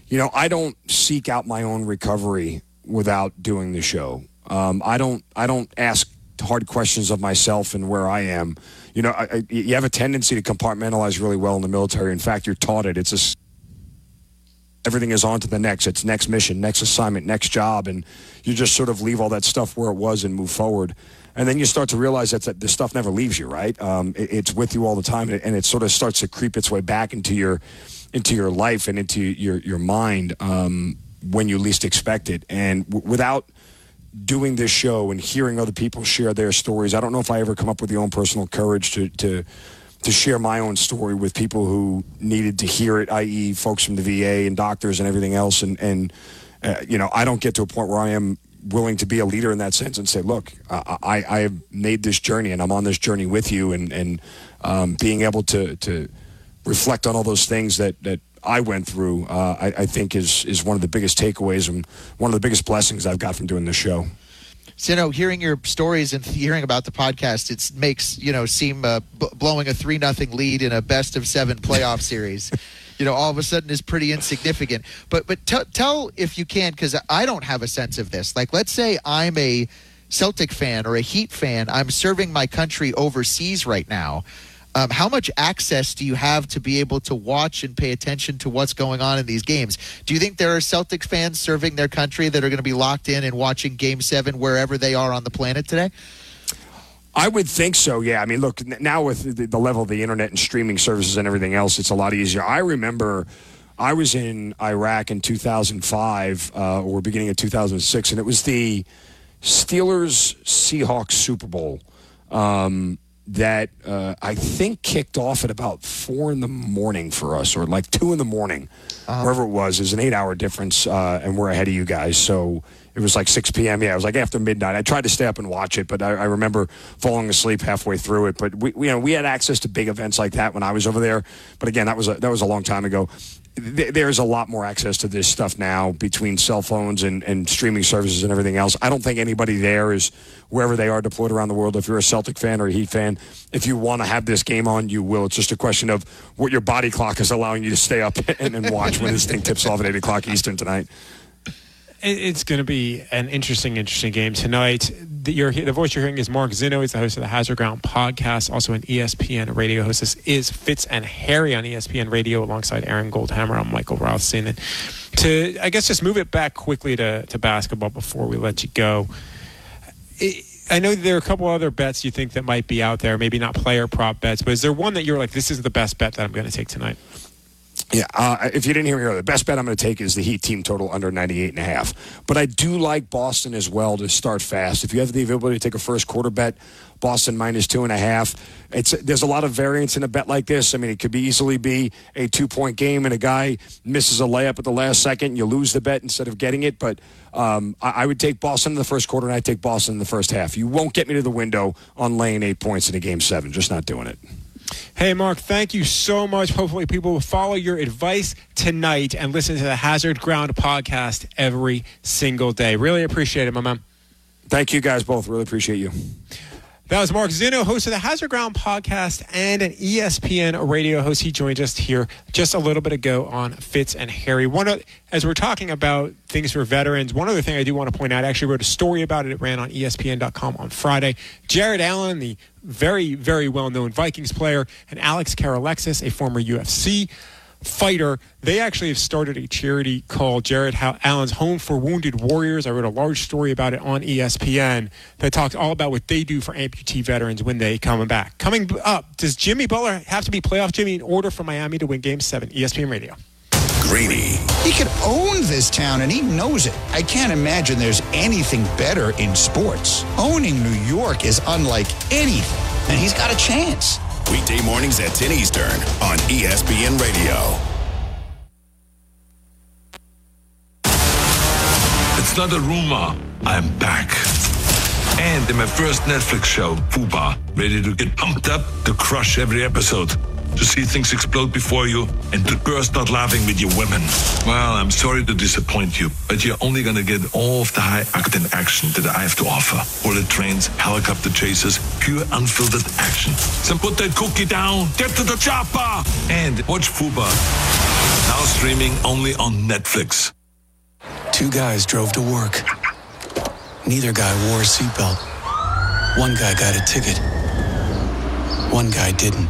Speaker 71: you know, I don't seek out my own recovery without doing the show. Um, I don't I don't ask hard questions of myself and where I am. You know, I, I, you have a tendency to compartmentalize really well in the military. In fact, you're taught it. It's a everything is on to the next. It's next mission, next assignment, next job, and you just sort of leave all that stuff where it was and move forward. And then you start to realize that, that stuff never leaves you, right? Um, it, it's with you all the time, and it, and it, sort of starts to creep its way back into your into your life and into your your mind. Um, when you least expect it. And w- without doing this show and hearing other people share their stories, I don't know if I ever come up with the own personal courage to, to to share my own story with people who needed to hear it, i.e., folks from the VA and doctors and everything else. And, and uh, you know, I don't get to a point where I am willing to be a leader in that sense and say, look, I, I have made this journey and I'm on this journey with you. And, and um, being able to, to reflect on all those things that, that I went through, uh, I, I, think is is one of the biggest takeaways and one of the biggest blessings I've got from doing this show.
Speaker 72: So, you know, hearing your stories and hearing about the podcast, it makes you know seem uh, b- blowing a three nothing lead in a best of seven playoff series. You know, all of a sudden is pretty insignificant. But but t- tell if you can, because I don't have a sense of this. Like, let's say I'm a Celtic fan or a Heat fan. I'm serving my country overseas right now. Um, how much access do you have to be able to watch and pay attention to what's going on in these games? Do you think there are Celtics fans serving their country that are going to be locked in and watching Game Seven wherever they are on the planet today?
Speaker 71: I would think so. Yeah. I mean, look now with the, the level of the internet and streaming services and everything else, it's a lot easier. I remember. I was in Iraq in 2005 uh, or beginning of 2006, and it was the Steelers Seahawks Super Bowl. Um, that uh, I think kicked off at about four in the morning for us, or like two in the morning, wherever it was. There's an eight-hour difference, uh, and we're ahead of you guys. So it was like 6 p.m. Yeah, it was like after midnight. I tried to stay up and watch it, but I, I remember falling asleep halfway through it. But we, we, you know, we had access to big events like that when I was over there. But again, that was a, that was a long time ago. Th- There's a lot more access to this stuff now between cell phones and, and streaming services and everything else. I don't think anybody there is wherever they are deployed around the world. If you're a Celtic fan or a Heat fan, if you want to have this game on, you will. It's just a question of what your body clock is allowing you to stay up and, and watch when this thing tips off at 8 o'clock Eastern tonight.
Speaker 2: It- It's going to be an interesting, interesting game tonight. The, the voice you're hearing is Mark Zinno. He's the host of the Hazard Ground podcast, also an ESPN radio host. This is Fitz and Harry on ESPN radio alongside Aaron Goldhammer. I'm Michael Rothstein. And to, I guess, just move it back quickly to, to basketball before we let you go. It, I know there are a couple other bets you think that might be out there, maybe not player prop bets, but is there one that you're like, this is the best bet that I'm going to take tonight?
Speaker 71: Yeah, uh, if you didn't hear me earlier, the best bet I'm going to take is the Heat team total under 98 and a half. But I do like Boston as well to start fast. If you have the ability to take a first quarter bet, Boston minus two and a half. It's there's a lot of variance in a bet like this. I mean, it could be easily be a two point game and a guy misses a layup at the last second, and you lose the bet instead of getting it. But um, I, I would take Boston in the first quarter, and I take Boston in the first half. You won't get me to the window on laying eight points in a game seven. Just not doing it.
Speaker 2: Hey, Mark, thank you so much. Hopefully, people will follow your advice tonight and listen to the Hazard Ground podcast every single day. Really appreciate it, my man.
Speaker 71: Thank you guys both. Really appreciate you.
Speaker 2: That was Mark Zinno, host of the Hazard Ground podcast and an ESPN radio host. He joined us here just a little bit ago on Fitz and Harry. One of, as we're talking about things for veterans, one other thing I do want to point out, I actually wrote a story about it. It ran on ESPN.com on Friday. Jared Allen, the very, very well-known Vikings player, and Alex Karalexis, a former UFC fighter. They actually have started a charity called Jared Allen's Home for Wounded Warriors. I wrote a large story about it on ESPN that talks all about what they do for amputee veterans when they come back. Coming up, does Jimmy Butler have to be playoff Jimmy in order for Miami to win Game 7? ESPN Radio.
Speaker 6: Greeny.
Speaker 74: He could own this town and he knows it. I can't imagine there's anything better in sports. Owning New York is unlike anything, and he's got a chance.
Speaker 6: Weekday mornings at 10 Eastern on ESPN Radio.
Speaker 75: It's not a rumor. I'm back. And in my first Netflix show, FUBAR, ready to get pumped up to crush every episode. To see things explode before you and to burst out laughing with your women. Well, I'm sorry to disappoint you, but you're only gonna get all of the high octane action that I have to offer. Bullet trains, helicopter chases, pure unfiltered action. So put that cookie down, get to the chopper, and watch FUBAR. Now streaming only on Netflix.
Speaker 52: Two guys drove to work. Neither guy wore a seatbelt. One guy got a ticket. One guy didn't.